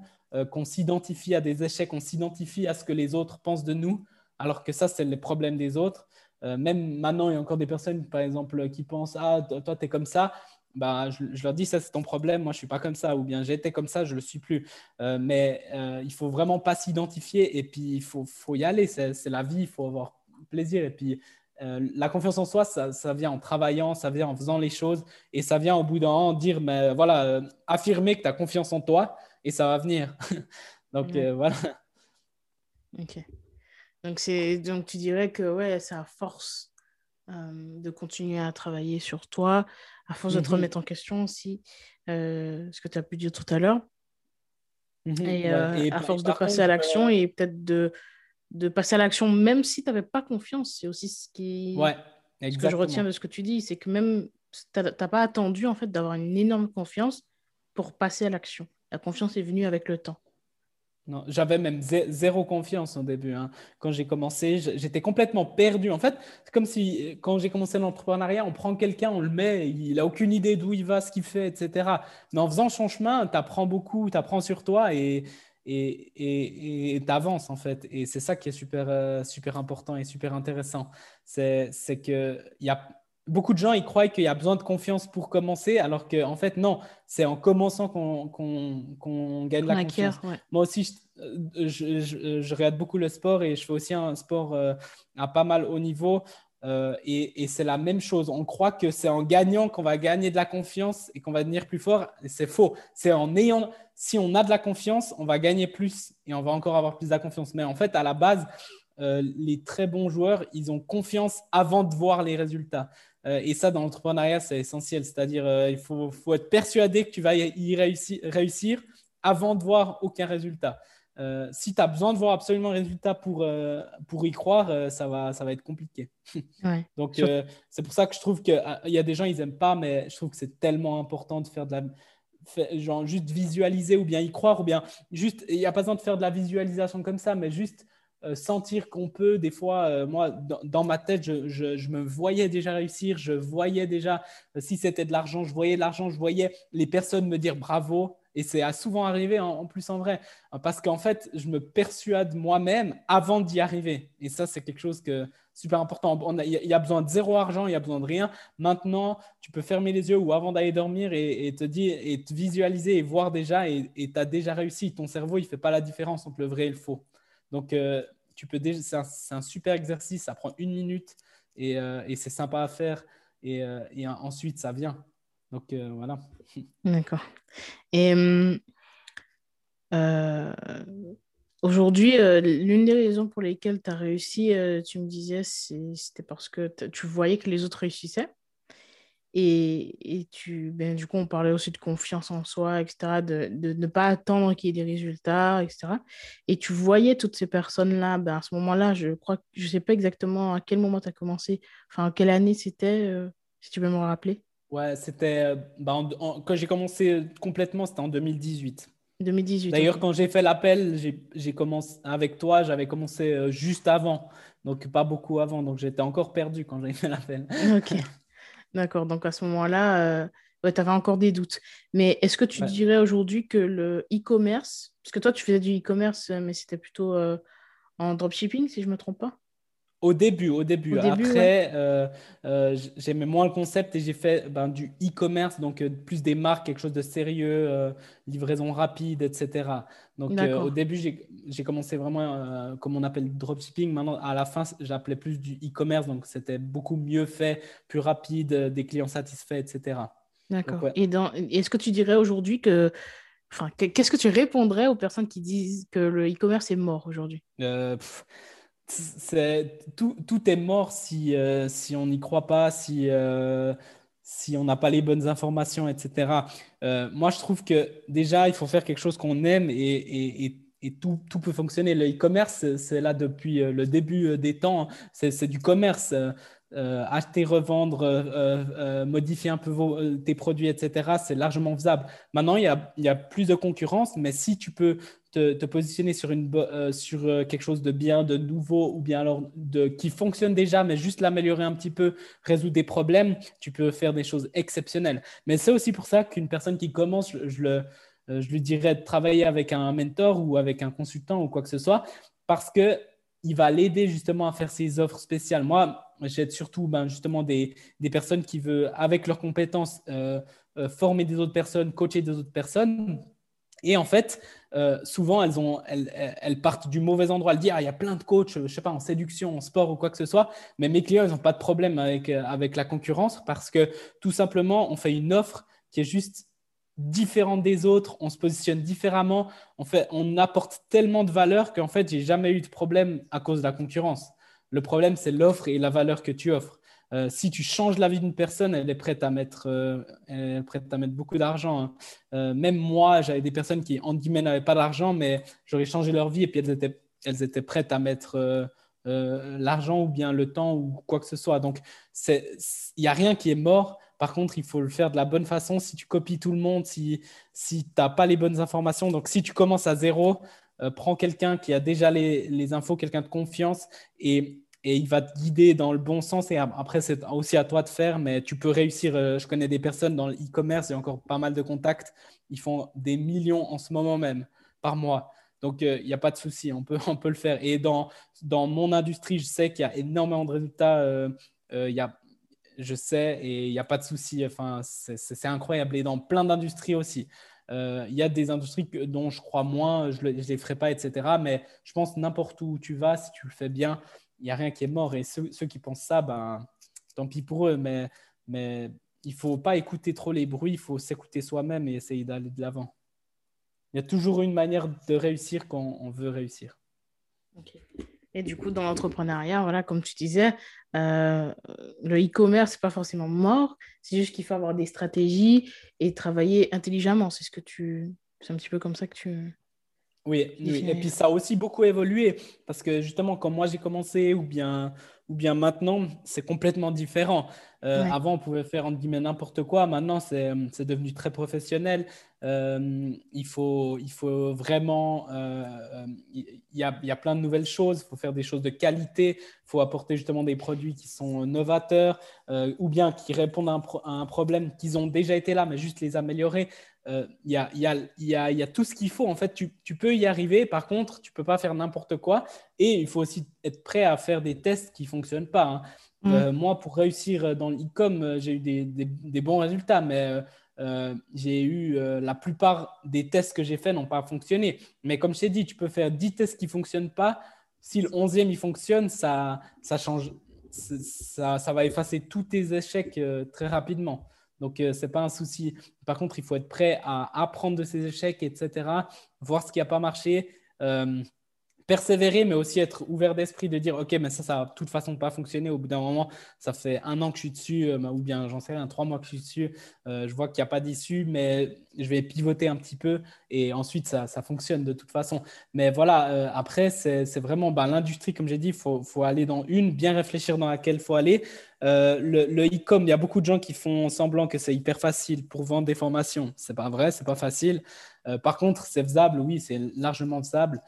qu'on s'identifie à des échecs, on s'identifie à ce que les autres pensent de nous alors que ça, c'est les problèmes des autres. Euh, même maintenant, il y a encore des personnes, par exemple, qui pensent Ah, toi, tu es comme ça. Bah, je, leur dis Ça, c'est ton problème. Moi, je suis pas comme ça. Ou bien, j'étais comme ça, je le suis plus. Euh, mais euh, il faut vraiment pas s'identifier. Et puis, il faut, faut y aller. C'est la vie. Il faut avoir plaisir. Et puis, la confiance en soi, ça, ça, vient en travaillant, ça vient en faisant les choses. Et ça vient au bout d'un an dire Mais voilà, affirmer que tu as confiance en toi. Et ça va venir. Donc, voilà. Ok. Donc, donc tu dirais que ouais, c'est à force euh, de continuer à travailler sur toi, à force de te mhm. remettre en question aussi, euh, ce que tu as pu dire tout à l'heure. Mhm. et, euh, à force de passer à l'action et peut-être de, de passer à l'action même si tu n'avais pas confiance. C'est aussi ce, qui... ouais, ce que je retiens de ce que tu dis, c'est que même tu n'as pas attendu en fait d'avoir une énorme confiance pour passer à l'action. La confiance est venue avec le temps. Non, j'avais même zéro confiance au début. Hein. Quand j'ai commencé, j'étais complètement perdu. En fait, c'est comme si quand j'ai commencé l'entrepreneuriat, on prend quelqu'un, on le met, il n'a aucune idée d'où il va, ce qu'il fait, etc. Mais en faisant son chemin, tu apprends beaucoup, tu apprends sur toi et et tu avances en fait. Et c'est ça qui est super, euh, super important et super intéressant. C'est qu'il y a beaucoup de gens ils croient qu'il y a besoin de confiance pour commencer, alors qu'en en fait, non, c'est en commençant qu'on gagne la confiance. Moi aussi, je, je, je, regarde beaucoup le sport et je fais aussi un sport euh, à pas mal haut niveau. Euh, et, c'est la même chose. On croit que c'est en gagnant qu'on va gagner de la confiance et qu'on va devenir plus fort. C'est faux. C'est en ayant, si on a de la confiance, on va gagner plus et on va encore avoir plus de confiance. Mais en fait, à la base, euh, les très bons joueurs, ils ont confiance avant de voir les résultats. Euh, et ça, dans l'entrepreneuriat, c'est essentiel. C'est-à-dire, il faut, être persuadé que tu vas y réussir avant de voir aucun résultat. Euh, si tu as besoin de voir absolument un résultat pour, pour y croire, ça, va, ça va être compliqué. Donc, c'est pour ça que je trouve qu'il y a des gens, ils n'aiment pas, mais je trouve que c'est tellement important de faire de la. Genre, juste visualiser ou bien y croire, ou bien juste. Il n'y a pas besoin de faire de la visualisation comme ça, mais juste euh, sentir qu'on peut, des fois, euh, moi, dans, ma tête, je, me voyais déjà réussir, je voyais déjà, euh, si c'était de l'argent, je voyais l'argent, je voyais les personnes me dire bravo. Et c'est souvent arrivé en, plus en vrai, parce qu'en fait, je me persuade moi-même avant d'y arriver. Et ça, c'est quelque chose que super important. Il y, a besoin de zéro argent, il y a besoin de rien. Maintenant, tu peux fermer les yeux ou avant d'aller dormir et, te dire et visualiser et voir déjà et tu as déjà réussi. Ton cerveau, il fait pas la différence entre le vrai et le faux. Donc, euh, tu peux déjà, c'est un, super exercice, ça prend une minute et, euh, c'est sympa à faire. Et, euh, ensuite, ça vient. Donc, voilà. D'accord. Et aujourd'hui, l'une des raisons pour lesquelles tu as réussi, tu me disais, c'était parce que tu voyais que les autres réussissaient. Et, et, tu, ben, du coup, on parlait aussi de confiance en soi, etc., de, de ne pas attendre qu'il y ait des résultats, etc. Et tu voyais toutes ces personnes-là, ben, à ce moment-là, je crois je ne sais pas exactement à quel moment tu as commencé, enfin, quelle année c'était, euh, si tu peux me rappeler. Ouais, c'était, ben, quand j'ai commencé complètement, c'était en 2018. 2018. D'ailleurs, quand j'ai fait l'appel, j'ai commencé avec toi, j'avais commencé euh, juste avant, donc pas beaucoup avant, donc j'étais encore perdu quand j'ai fait l'appel. Ok, d'accord. Donc à ce moment-là, euh, tu avais encore des doutes. Mais est-ce que tu dirais aujourd'hui que le e-commerce, parce que toi tu faisais du e-commerce, mais c'était plutôt euh, en dropshipping, si je ne me trompe pas? Au début, au début. Après, euh, euh, j'aimais moins le concept et j'ai fait ben, du e-commerce, donc euh, plus des marques, quelque chose de sérieux, livraison rapide, etc. Donc au début, j'ai commencé vraiment comme on appelle dropshipping. Maintenant, à la fin, j'appelais plus du e-commerce, donc c'était beaucoup mieux fait, plus rapide, des clients satisfaits, etc. D'accord. Et est-ce que tu dirais aujourd'hui que Enfin, qu'est-ce que tu répondrais aux personnes qui disent que le e-commerce est mort aujourd'hui? Tout, tout, est mort si, euh, si on n'y croit pas, si, euh, si on n'a pas les bonnes informations, etc. Euh, moi, je trouve que déjà, il faut faire quelque chose qu'on aime et, et, et, tout, tout, peut fonctionner. Le e-commerce, c'est là depuis le début des temps. C'est du commerce. Acheter, revendre, modifier un peu tes produits, etc., c'est largement faisable. Maintenant, il y, a, il y, a, plus de concurrence, mais si tu peux te, positionner sur, une, euh, sur euh, quelque chose de bien, de nouveau, ou bien alors de, qui fonctionne déjà, mais juste l'améliorer un petit peu, résoudre des problèmes, tu peux faire des choses exceptionnelles. Mais c'est aussi pour ça qu'une personne qui commence, je, le, euh, je lui dirais de travailler avec un mentor ou avec un consultant ou quoi que ce soit, parce que il va l'aider justement à faire ses offres spéciales. Moi, j'aide surtout ben, justement des, des, personnes qui veulent, avec leurs compétences, former des autres personnes, coacher des autres personnes. Et en fait, euh, souvent, elles, ont, elles, elles, partent du mauvais endroit. Elles disent, ah, il y a plein de coachs, je sais pas, en séduction, en sport ou quoi que ce soit. Mais mes clients, ils n'ont pas de problème avec, euh, avec la concurrence parce que tout simplement, on fait une offre qui est juste différente des autres. On se positionne différemment. On, fait, on apporte tellement de valeur qu'en fait, j'ai jamais eu de problème à cause de la concurrence. Le problème, c'est l'offre et la valeur que tu offres. Euh, si tu changes la vie d'une personne, elle est prête à mettre, euh, prête à mettre beaucoup d'argent. Hein. Euh, même moi, j'avais des personnes qui, en guillemets, n'avaient pas d'argent, mais j'aurais changé leur vie et puis elles étaient, elles étaient prêtes à mettre l'argent ou bien le temps ou quoi que ce soit. Donc, il n'y a rien qui est mort. Par contre, il faut le faire de la bonne façon. Si tu copies tout le monde, si, si tu n'as pas les bonnes informations, donc si tu commences à zéro, prends quelqu'un qui a déjà les, les infos, quelqu'un de confiance et et il va te guider dans le bon sens. Et après, c'est aussi à toi de faire, mais tu peux réussir. Euh, je connais des personnes dans le e-commerce, a encore pas mal de contacts. Ils font des millions en ce moment même par mois. Donc, euh, il n'y a pas de souci, on peut, on peut le faire. Et dans, dans mon industrie, je sais qu'il y a énormément de résultats. Euh, y a, je sais, et il n'y a pas de souci. Enfin, c'est incroyable. Et dans plein d'industries aussi. Il y a des industries dont je crois moins, je ne les ferai pas, etc. Mais je pense n'importe où tu vas, si tu le fais bien, il n'y a rien qui est mort. Et ceux, qui pensent ça, ben, tant pis pour eux. Mais, mais il ne faut pas écouter trop les bruits, il faut s'écouter soi-même et essayer d'aller de l'avant. Il y a toujours une manière de réussir quand on veut réussir. Et du coup, dans l'entrepreneuriat, voilà, comme tu disais, euh, le e-commerce, n'est pas forcément mort. C'est juste qu'il faut avoir des stratégies et travailler intelligemment. C'est ce que tu, c'est un petit peu comme ça que tu. Oui, et puis ça a aussi beaucoup évolué parce que justement, quand moi j'ai commencé ou bien, ou bien maintenant, c'est complètement différent. Euh, avant, on pouvait faire entre guillemets n'importe quoi. Maintenant, c'est devenu très professionnel. Euh, il, faut, il faut vraiment. Euh, il y, a, y, a, plein de nouvelles choses. Il faut faire des choses de qualité. Il faut apporter justement des produits qui sont novateurs ou bien qui répondent à un, à un problème qu'ils ont déjà été là, mais juste les améliorer. Euh, il y, a, y, a, y, a, y, a, tout ce qu'il faut. En fait, tu, tu, peux y arriver. Par contre, tu peux pas faire n'importe quoi. Et il faut aussi être prêt à faire des tests qui fonctionnent pas. Hein. Mm. Euh, moi, pour réussir dans l'e-com, euh, j'ai eu des, des, bons résultats, mais j'ai eu la plupart des tests que j'ai faits n'ont pas fonctionné. Mais comme je t'ai dit, tu peux faire 10 tests qui fonctionnent pas. Si le 11e il fonctionne, ça, ça change. Ça, ça va effacer tous tes échecs très rapidement. Donc, euh, ce n'est pas un souci. Par contre, il faut être prêt à apprendre de ses échecs, etc., voir ce qui n'a pas marché. Euh, persévérer, mais aussi être ouvert d'esprit de dire, OK, mais ça, ça a de toute façon pas fonctionné. Au bout d'un moment, ça fait un an que je suis dessus, euh, ou bien j'en sais rien, trois mois que je suis dessus, euh, je vois qu'il n'y a pas d'issue, mais je vais pivoter un petit peu et ensuite, ça, ça fonctionne de toute façon. Mais voilà, euh, après, c'est vraiment ben, l'industrie, comme j'ai dit, il faut, faut, aller dans une, bien réfléchir dans laquelle il faut aller. le e-com, il y a beaucoup de gens qui font semblant que c'est hyper facile pour vendre des formations. C'est pas vrai, c'est pas facile. par contre, c'est faisable, oui, c'est largement faisable.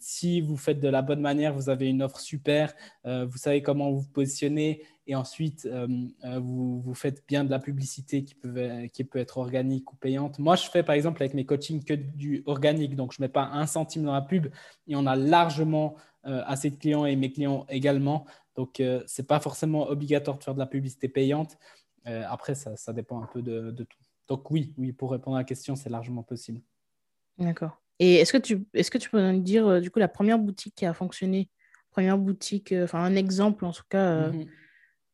Si vous faites de la bonne manière, vous avez une offre super, vous savez comment vous positionner et ensuite vous, vous, faites bien de la publicité qui peut, être organique ou payante. Moi, je fais par exemple avec mes coachings que du organique, donc je ne mets pas un centime dans la pub et on a largement assez de clients et mes clients également. Donc, ce n'est pas forcément obligatoire de faire de la publicité payante. après, ça, ça, dépend un peu de, de tout. Donc oui, oui, pour répondre à la question, c'est largement possible. D'accord. Et est-ce que tu est-ce que tu peux nous dire euh, du coup la première boutique qui a fonctionné, première boutique, euh, enfin un exemple en tout cas euh, mhm.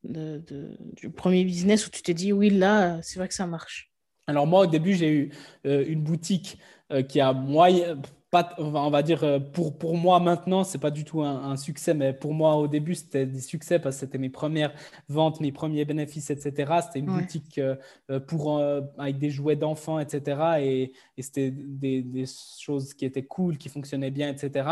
de, du premier business où tu t'es dit oui là c'est vrai que ça marche? Alors moi au début j'ai eu une boutique qui a moyen on va dire, euh, pour, pour moi maintenant, c'est pas du tout un, succès, mais pour moi au début, c'était des succès parce que c'était mes premières ventes, mes premiers bénéfices, etc. C'était une boutique euh, euh, pour, avec des jouets d'enfants, etc. Et, et c'était des, des, choses qui étaient cool, qui fonctionnaient bien, etc.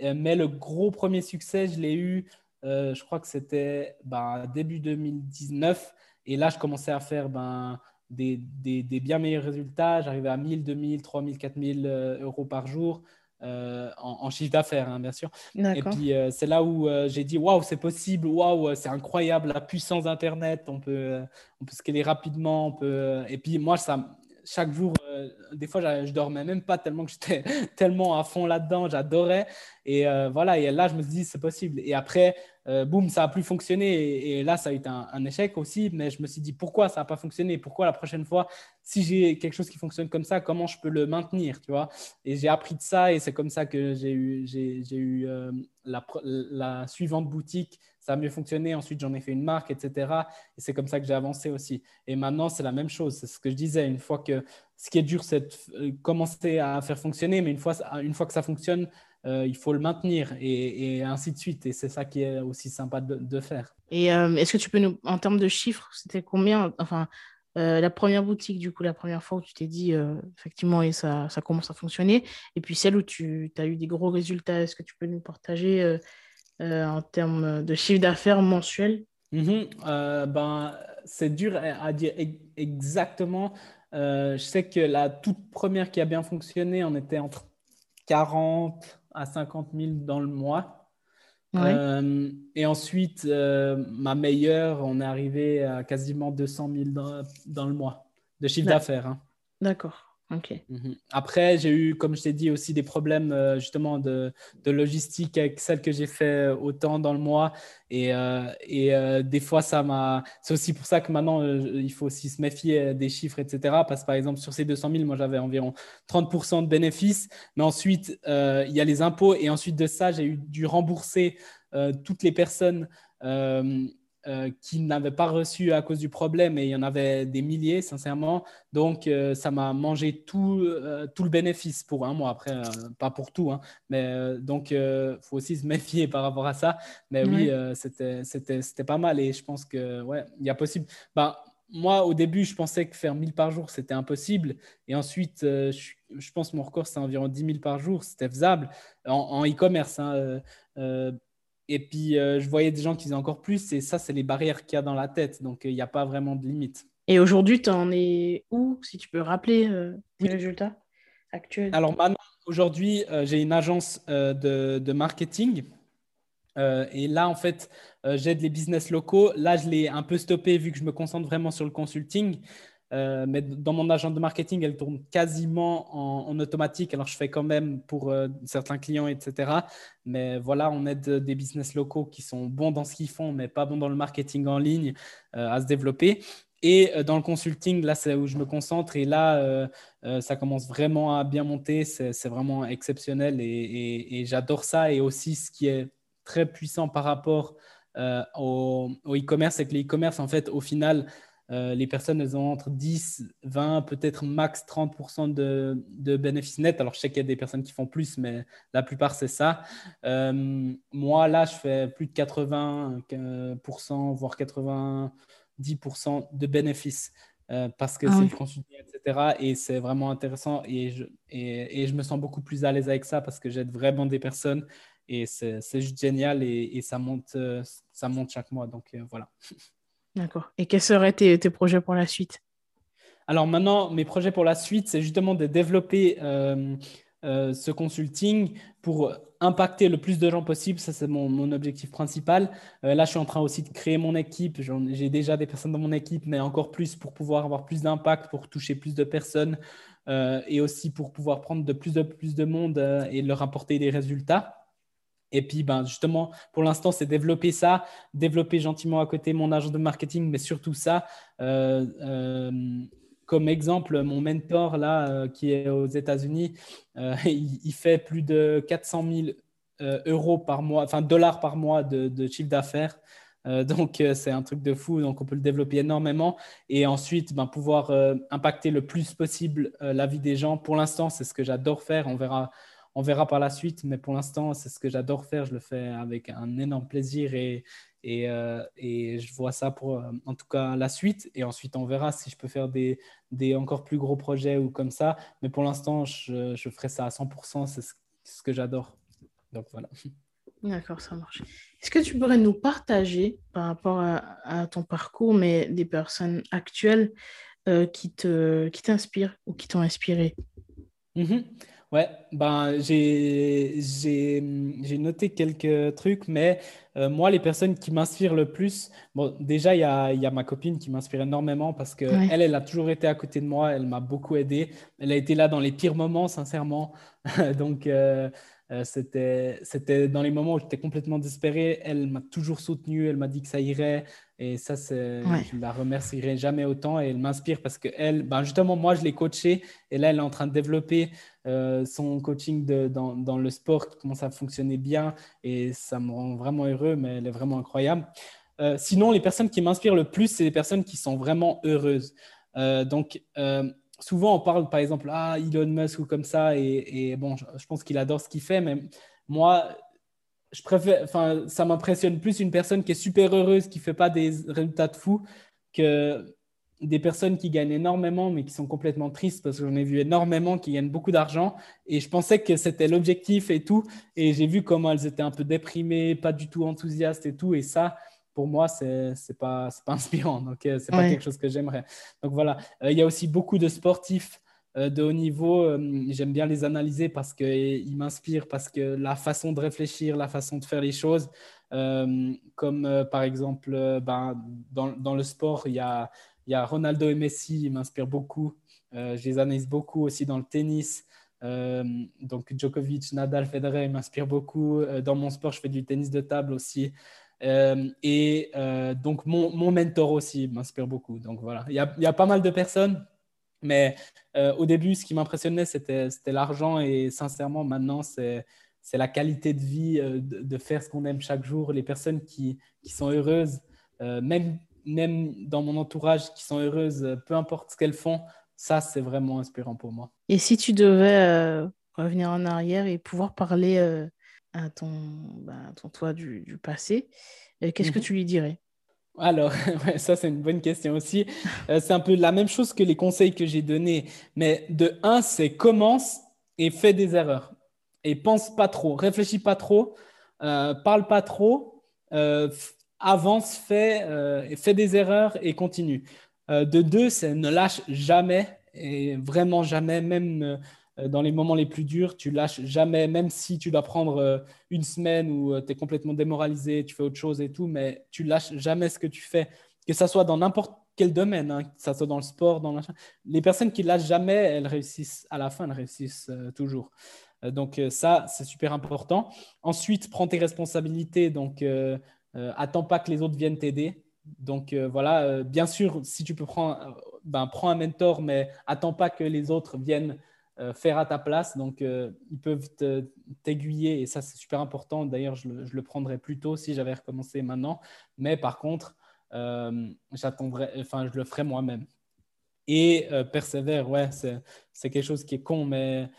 Mais le gros premier succès, je l'ai eu, je crois que c'était ben, début 2019. Et là, je commençais à faire ben, des, des, bien meilleurs résultats. J'arrivais à 1000, 2000, 3000, 4000 euros par jour. Euh, en, chiffre d'affaires, hein, bien sûr. Et puis, euh, c'est là où euh, j'ai dit waouh, c'est possible, waouh, c'est incroyable, la puissance d'Internet, on peut, on peut scaler rapidement. On peut... Et puis, moi, ça, chaque jour, des fois, je, je dormais même pas tellement que j'étais tellement à fond là-dedans, j'adorais. Et voilà, et là, je me suis dit, c'est possible. Et après, euh, boum, ça a plus fonctionné. Et, là, ça a été un, échec aussi. Mais je me suis dit, pourquoi ça n'a pas fonctionné? Pourquoi la prochaine fois, si j'ai quelque chose qui fonctionne comme ça, comment je peux le maintenir tu vois? Et j'ai appris de ça. Et c'est comme ça que j'ai eu, euh, la, suivante boutique. Ça a mieux fonctionné. Ensuite, j'en ai fait une marque, etc. Et c'est comme ça que j'ai avancé aussi. Et maintenant, c'est la même chose. C'est ce que je disais. Une fois que ce qui est dur, c'est de euh, commencer à faire fonctionner. Mais une fois, une fois que ça fonctionne, euh, il faut le maintenir et, ainsi de suite. Et c'est ça qui est aussi sympa de, faire. Et euh, est-ce que tu peux nous, en termes de chiffres, c'était combien Enfin, euh, la première boutique, du coup, la première fois où tu t'es dit, effectivement, et ça, ça commence à fonctionner. Et puis celle où tu as eu des gros résultats, est-ce que tu peux nous partager en termes de chiffre d'affaires mensuel? Mm-hmm. ben, C'est dur à dire exactement. je sais que la toute première qui a bien fonctionné, on était entre 40 à 50 000 dans le mois. Euh, et ensuite, euh, ma meilleure, on est arrivé à quasiment 200 000 dans, le mois de chiffre d'affaires. Hein. D'accord. Mhm. Après, j'ai eu, comme je t'ai dit, aussi des problèmes euh, justement de, logistique avec celle que j'ai fait autant dans le mois. Et, euh, et euh, des fois, ça m'a. C'est aussi pour ça que maintenant, il faut aussi se méfier des chiffres, etc. Parce que par exemple, sur ces 200 000, moi, j'avais environ 30% de bénéfices. Mais ensuite, il y a les impôts. Et ensuite de ça, j'ai eu dû rembourser toutes les personnes. Euh, qui n'avaient pas reçu à cause du problème, et il y en avait des milliers, sincèrement. Donc, euh, ça m'a mangé tout, euh, tout le bénéfice pour un mois. Après, pas pour tout, hein, mais donc, il faut aussi se méfier par rapport à ça. Mais oui, c'était c'était pas mal, et je pense que, ouais, il y a possible. Ben, moi, au début, je pensais que faire 1000 par jour, c'était impossible. Et ensuite, je, pense que mon record, c'est environ 10 000 par jour. C'était faisable en e-commerce. Hein, et puis, euh, je voyais des gens qui faisaient encore plus. Et ça, c'est les barrières qu'il y a dans la tête. Donc, il n'y a pas vraiment de limite. Et aujourd'hui, tu en es où, si tu peux rappeler euh, tes résultats actuels? Alors, maintenant, aujourd'hui, euh, j'ai une agence de, de, marketing. et là, en fait, j'aide les business locaux. Là, je l'ai un peu stoppé vu que je me concentre vraiment sur le consulting. Euh, mais dans mon agent de marketing, elle tourne quasiment en, automatique. Alors, je fais quand même pour euh, certains clients, etc. Mais voilà, on aide des business locaux qui sont bons dans ce qu'ils font, mais pas bons dans le marketing en ligne euh, à se développer. Et dans le consulting, là, c'est où je me concentre. Et là, ça commence vraiment à bien monter. C'est vraiment exceptionnel et, j'adore ça. Et aussi, ce qui est très puissant par rapport au e-commerce, c'est que le commerce en fait, au final, euh, les personnes, elles ont entre 10, 20, peut-être max 30% de, de, bénéfices nets. Alors, je sais qu'il y a des personnes qui font plus, mais la plupart, c'est ça. Euh, moi, là, je fais plus de 80%, voire 90% de bénéfices. Euh, parce que ah c'est le consulting, etc. Et c'est vraiment intéressant et je, et, et je, me sens beaucoup plus à l'aise avec ça parce que j'aide vraiment des personnes et c'est juste génial et, et, ça, monte, ça monte chaque mois. Donc voilà. D'accord. Et quels seraient tes, projets pour la suite? Alors maintenant, mes projets pour la suite, c'est justement de développer euh, euh, ce consulting pour impacter le plus de gens possible. Ça, c'est mon, objectif principal. Euh, là, je suis en train aussi de créer mon équipe. J'ai déjà des personnes dans mon équipe, mais encore plus pour pouvoir avoir plus d'impact, pour toucher plus de personnes et aussi pour pouvoir prendre de plus de plus de monde et leur apporter des résultats. Et puis, ben, justement, pour l'instant, c'est développer ça, développer gentiment à côté mon agent de marketing, mais surtout ça. Euh, comme exemple, mon mentor là, euh, qui est aux États-Unis, euh, il, fait plus de 400 000 euh, euros par mois, enfin dollars par mois de, chiffre d'affaires. donc, c'est un truc de fou. Donc, on peut le développer énormément et ensuite ben, pouvoir impacter le plus possible la vie des gens. Pour l'instant, c'est ce que j'adore faire. On verra, on verra par la suite, mais pour l'instant, c'est ce que j'adore faire. Je le fais avec un énorme plaisir et, euh, et, je vois ça pour, euh, en tout cas, la suite. Et ensuite, on verra si je peux faire des, des encore plus gros projets ou comme ça. Mais pour l'instant, je, je, ferai ça à 100%. C'est ce, que j'adore. Donc voilà. D'accord, ça marche. Est-ce que tu pourrais nous partager par rapport à, ton parcours, mais des personnes actuelles euh, qui t'inspirent qui ou qui t'ont inspiré? Mm Ouais, ben, j'ai noté quelques trucs, mais euh, moi, les personnes qui m'inspirent le plus, bon, déjà, il y a, y a, ma copine qui m'inspire énormément parce qu'elle, elle, elle a toujours été à côté de moi, elle m'a beaucoup aidé. Elle a été là dans les pires moments, sincèrement. Donc, euh, euh, c'était, dans les moments où j'étais complètement désespéré. Elle m'a toujours soutenu, elle m'a dit que ça irait. Et ça, c'est, je ne la remercierai jamais autant. Et elle m'inspire parce que elle, ben justement, moi, je l'ai coachée. Et là, elle est en train de développer euh, son coaching dans, le sport qui commence à fonctionner bien. Et ça me rend vraiment heureux, mais elle est vraiment incroyable. Euh, sinon, les personnes qui m'inspirent le plus, c'est les personnes qui sont vraiment heureuses. donc, souvent on parle par exemple ah Elon Musk ou comme ça et, bon je, pense qu'il adore ce qu'il fait mais moi je préfère enfin ça m'impressionne plus une personne qui est super heureuse qui fait pas des résultats de fou que des personnes qui gagnent énormément mais qui sont complètement tristes parce que j'en ai vu énormément qui gagnent beaucoup d'argent et je pensais que c'était l'objectif et tout et j'ai vu comment elles étaient un peu déprimées pas du tout enthousiastes et tout et ça pour moi, ce n'est pas, pas inspirant. Donc, ce n'est pas quelque chose que j'aimerais. Donc, voilà. Euh, il y a aussi beaucoup de sportifs euh, de haut niveau. Euh, j'aime bien les analyser parce qu'ils m'inspirent, parce que la façon de réfléchir, la façon de faire les choses, comme par exemple ben, dans, dans, le sport, il y a, il y a Ronaldo et Messi, ils m'inspirent beaucoup. je les analyse beaucoup aussi dans le tennis. donc Djokovic, Nadal, Federer, m'inspirent beaucoup. dans mon sport, je fais du tennis de table aussi. Euh, et euh, donc, mon, mentor aussi m'inspire beaucoup. Donc, voilà, il y a, y a, pas mal de personnes. Mais euh, au début, ce qui m'impressionnait, c'était l'argent. Et sincèrement, maintenant, c'est la qualité de vie, de, de, faire ce qu'on aime chaque jour. Les personnes qui, qui sont heureuses, même, même dans mon entourage, qui sont heureuses, peu importe ce qu'elles font, ça, c'est vraiment inspirant pour moi. Et si tu devais revenir en arrière et pouvoir parler à ton, bah, ton toi du, du passé, euh, qu'est-ce que mhm. tu lui dirais? Alors, ça c'est une bonne question aussi. Euh, c'est un peu la même chose que les conseils que j'ai donnés. Mais de un, c'est commence et fais des erreurs. Et pense pas trop, réfléchis pas trop, euh, parle pas trop, avance, fais, fais des erreurs et continue. de deux, c'est ne lâche jamais, et vraiment jamais, même euh, dans les moments les plus durs, tu lâches jamais, même si tu dois prendre euh, une semaine où euh, tu es complètement démoralisé, tu fais autre chose et tout, mais tu lâches jamais ce que tu fais, que ça soit dans n'importe quel domaine, hein, que ça soit dans le sport, dans les personnes qui lâchent jamais, elles réussissent à la fin, elles réussissent toujours. donc ça, c'est super important. Ensuite, prends tes responsabilités, attends pas que les autres viennent t'aider. Donc voilà, bien sûr, si tu peux prendre, ben, prends un mentor, mais attends pas que les autres viennent euh, faire à ta place. Donc, euh, ils peuvent t'aiguiller et ça, c'est super important. D'ailleurs, je, le prendrais plus tôt si j'avais recommencé maintenant. Mais par contre, euh, j'attendrai, enfin, je le ferai moi-même. Et persévère, ouais, c'est quelque chose qui est con, mais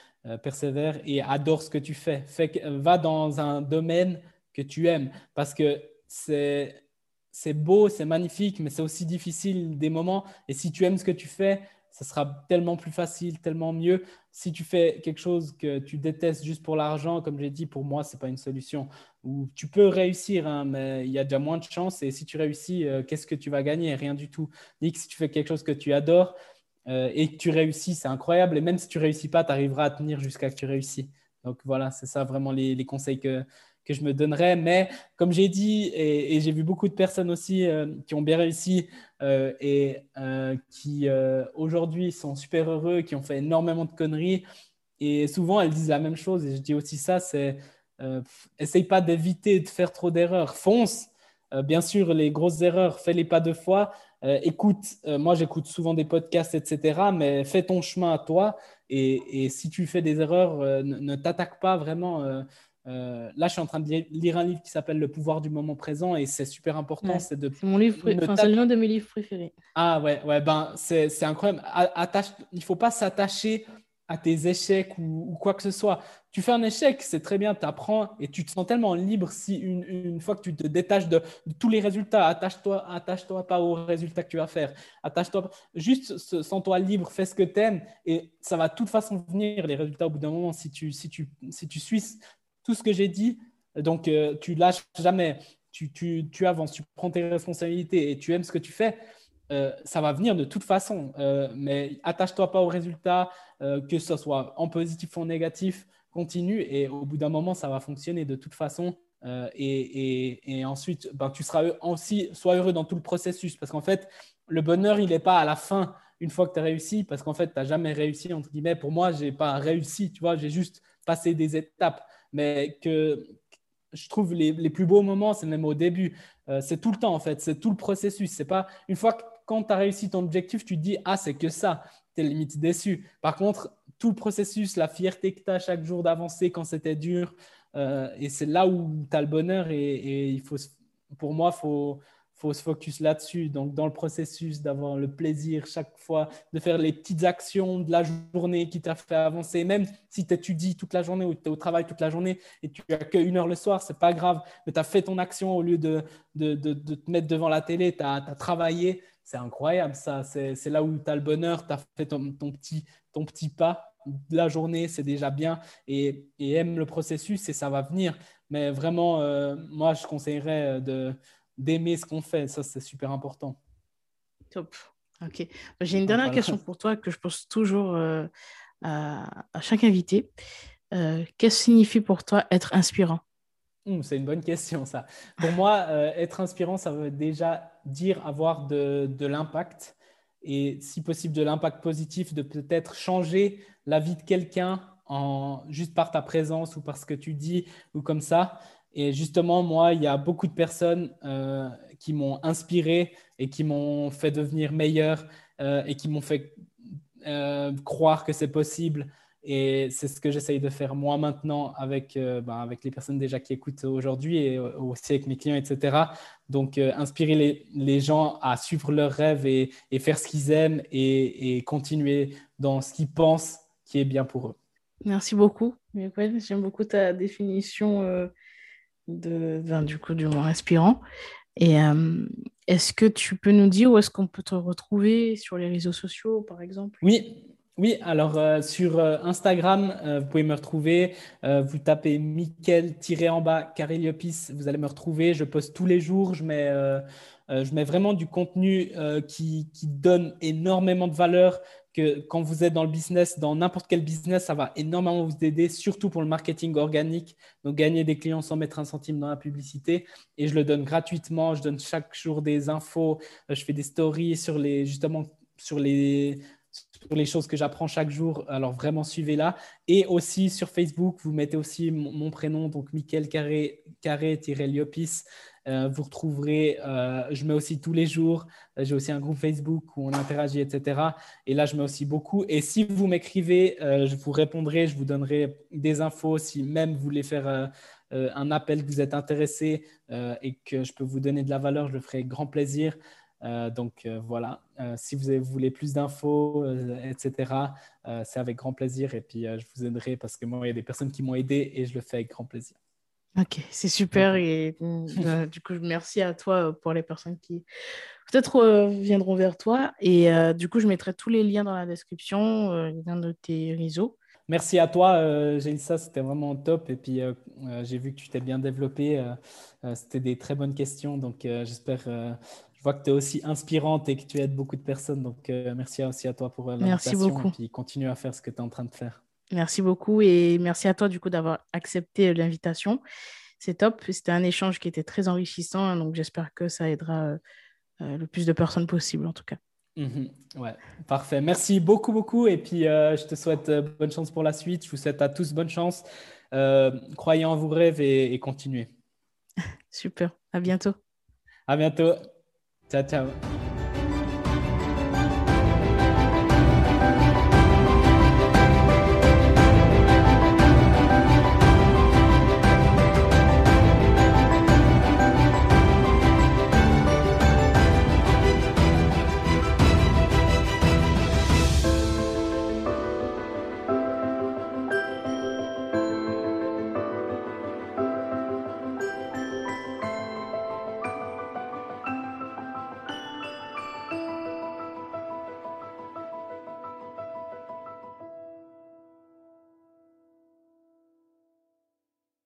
persévère et adore ce que tu fais. fais. Va dans un domaine que tu aimes parce que c'est beau, c'est magnifique, mais c'est aussi difficile des moments. Et si tu aimes ce que tu fais, ça sera tellement plus facile, tellement mieux. Si tu fais quelque chose que tu détestes juste pour l'argent, comme j'ai dit, pour moi, ce n'est pas une solution. Ou tu peux réussir, hein, mais il y a déjà moins de chances. Et si tu réussis, euh, qu'est-ce que tu vas gagner? Rien du tout. Que si tu fais quelque chose que tu adores, et que tu réussis, c'est incroyable. Et même si tu réussis pas, tu arriveras à tenir jusqu'à ce que tu réussis. Donc voilà, c'est ça vraiment les, conseils que, que je me donnerais. Mais comme j'ai dit, et, j'ai vu beaucoup de personnes aussi qui ont bien réussi et qui aujourd'hui sont super heureux, qui ont fait énormément de conneries. Et souvent, elles disent la même chose. Et je dis aussi ça, c'est euh, essaye pas d'éviter de faire trop d'erreurs. Fonce. Euh, bien sûr, les grosses erreurs, fais-les pas deux fois. Euh, écoute, moi j'écoute souvent des podcasts, etc. Mais fais ton chemin à toi. Et, si tu fais des erreurs, ne, t'attaque pas vraiment. Là, je suis en train de lire un livre qui s'appelle Le pouvoir du moment présent et c'est super important. C'est de. mon livre, c'est l'un de mes livres préférés. Ah ouais, ouais, ben c'est incroyable. Attache, il faut pas s'attacher à tes échecs ou, quoi que ce soit. Tu fais un échec, c'est très bien, tu apprends et tu te sens tellement libre si une, une fois que tu te détaches de, tous les résultats, attache-toi attache -toi pas aux résultats que tu vas faire. Attache-toi, juste sens-toi libre, fais ce que tu aimes et ça va de toute façon venir les résultats au bout d'un moment si tu, si, tu, si tu suis tout ce que j'ai dit. Donc, euh, tu lâches jamais, tu, avances, tu prends tes responsabilités et tu aimes ce que tu fais. Euh, ça va venir de toute façon. Euh, mais attache-toi pas aux résultats, que ce soit en positif ou en négatif, continue et au bout d'un moment, ça va fonctionner de toute façon. Et, ensuite, ben, tu seras aussi, sois heureux dans tout le processus parce qu'en fait, le bonheur, il n'est pas à la fin une fois que tu as réussi parce qu'en fait, tu n'as jamais réussi, entre guillemets. Pour moi, je n'ai pas réussi, tu vois, j'ai juste passé des étapes. Mais que, je trouve les, les plus beaux moments, c'est même au début. c'est tout le temps, en fait. C'est tout le processus. C'est pas une fois que quand tu as réussi ton objectif, tu te dis Ah, c'est que ça. Tu es limite déçu. Par contre, tout le processus, la fierté que tu as chaque jour d'avancer quand c'était dur, euh, et c'est là où tu as le bonheur. Et, il faut, pour moi, faut, faut se focus là-dessus. Donc, dans le processus, d'avoir le plaisir chaque fois, de faire les petites actions de la journée qui t'a fait avancer. Même si tu étudies toute la journée ou tu es au travail toute la journée et tu n'as qu'une heure le soir, c'est pas grave. Mais tu as fait ton action au lieu de, de, de, de te mettre devant la télé, tu as, travaillé c'est incroyable ça. C'est là où tu as le bonheur, tu as fait ton, petit, ton petit pas de la journée, c'est déjà bien. Et, aime le processus et ça va venir. Mais vraiment, euh, moi, je conseillerais euh, d'aimer ce qu'on fait. Ça, c'est super important. Top. Ok. J'ai une dernière question pour toi que je pose toujours euh, à, à, chaque invité. Qu'est-ce que signifie pour toi être inspirant? C'est une bonne question, ça. Pour moi, euh, être inspirant, ça veut déjà dire avoir de, l'impact et, si possible, de l'impact positif, de peut-être changer la vie de quelqu'un en, juste par ta présence ou par ce que tu dis ou comme ça. Et justement, moi, il y a beaucoup de personnes euh, qui m'ont inspiré et qui m'ont fait devenir meilleur euh, et qui m'ont fait croire que c'est possible. Et c'est ce que j'essaye de faire moi maintenant avec, euh, ben, avec les personnes déjà qui écoutent aujourd'hui et aussi avec mes clients, etc. Donc, euh, inspirer les, les, gens à suivre leurs rêves et, faire ce qu'ils aiment et, continuer dans ce qu'ils pensent qui est bien pour eux. Merci beaucoup. J'aime beaucoup ta définition euh, de, ben, du coup du mot inspirant. Et est-ce que tu peux nous dire où est-ce qu'on peut te retrouver sur les réseaux sociaux, par exemple? Oui, oui, alors euh, sur euh, Instagram, euh, vous pouvez me retrouver. vous tapez Mickel-en bas Cariliopis, vous allez me retrouver. Je poste tous les jours. Je mets, vraiment du contenu qui, donne énormément de valeur. Quand vous êtes dans le business, dans n'importe quel business, ça va énormément vous aider, surtout pour le marketing organique. Donc, gagner des clients sans mettre un centime dans la publicité. Et je le donne gratuitement. Je donne chaque jour des infos. je fais des stories sur les, justement, sur les les choses que j'apprends chaque jour. Alors vraiment, suivez-la. Et aussi sur Facebook, vous mettez aussi mon, prénom, donc Michael Carré-Liopis. Euh, vous retrouverez, euh, je mets aussi tous les jours, euh, j'ai aussi un groupe Facebook où on interagit, etc. Et là, je mets aussi beaucoup. Et si vous m'écrivez, je vous répondrai, je vous donnerai des infos. Si même vous voulez faire un appel, que vous êtes intéressé et que je peux vous donner de la valeur, je ferai grand plaisir. Euh, donc euh, voilà, euh, si vous, voulez plus d'infos, etc., c'est avec grand plaisir. Et puis je vous aiderai parce que moi, il y a des personnes qui m'ont aidé et je le fais avec grand plaisir. Ok, c'est super. Et du coup, merci à toi pour les personnes qui peut-être viendront vers toi. Et du coup, je mettrai tous les liens dans la description, les liens de tes réseaux. Merci à toi, euh, c'était vraiment top. Et puis, euh, euh, j'ai vu que tu t'es bien développé. C'était des très bonnes questions. Donc, j'espère, je vois que tu es aussi inspirante et que tu aides beaucoup de personnes. Donc, merci aussi à toi pour l'invitation. Merci beaucoup. Et puis, continue à faire ce que tu es en train de faire. Merci beaucoup et merci à toi du coup d'avoir accepté l'invitation. C'est top. C'était un échange qui était très enrichissant. Donc, j'espère que ça aidera le plus de personnes possible en tout cas. Mhm. ouais, parfait. Merci beaucoup, beaucoup. Et puis, euh, je te souhaite euh, bonne chance pour la suite. Je vous souhaite à tous bonne chance. Euh, croyez en vos rêves et, et continuez. Super. À bientôt. À bientôt. Chao, chao.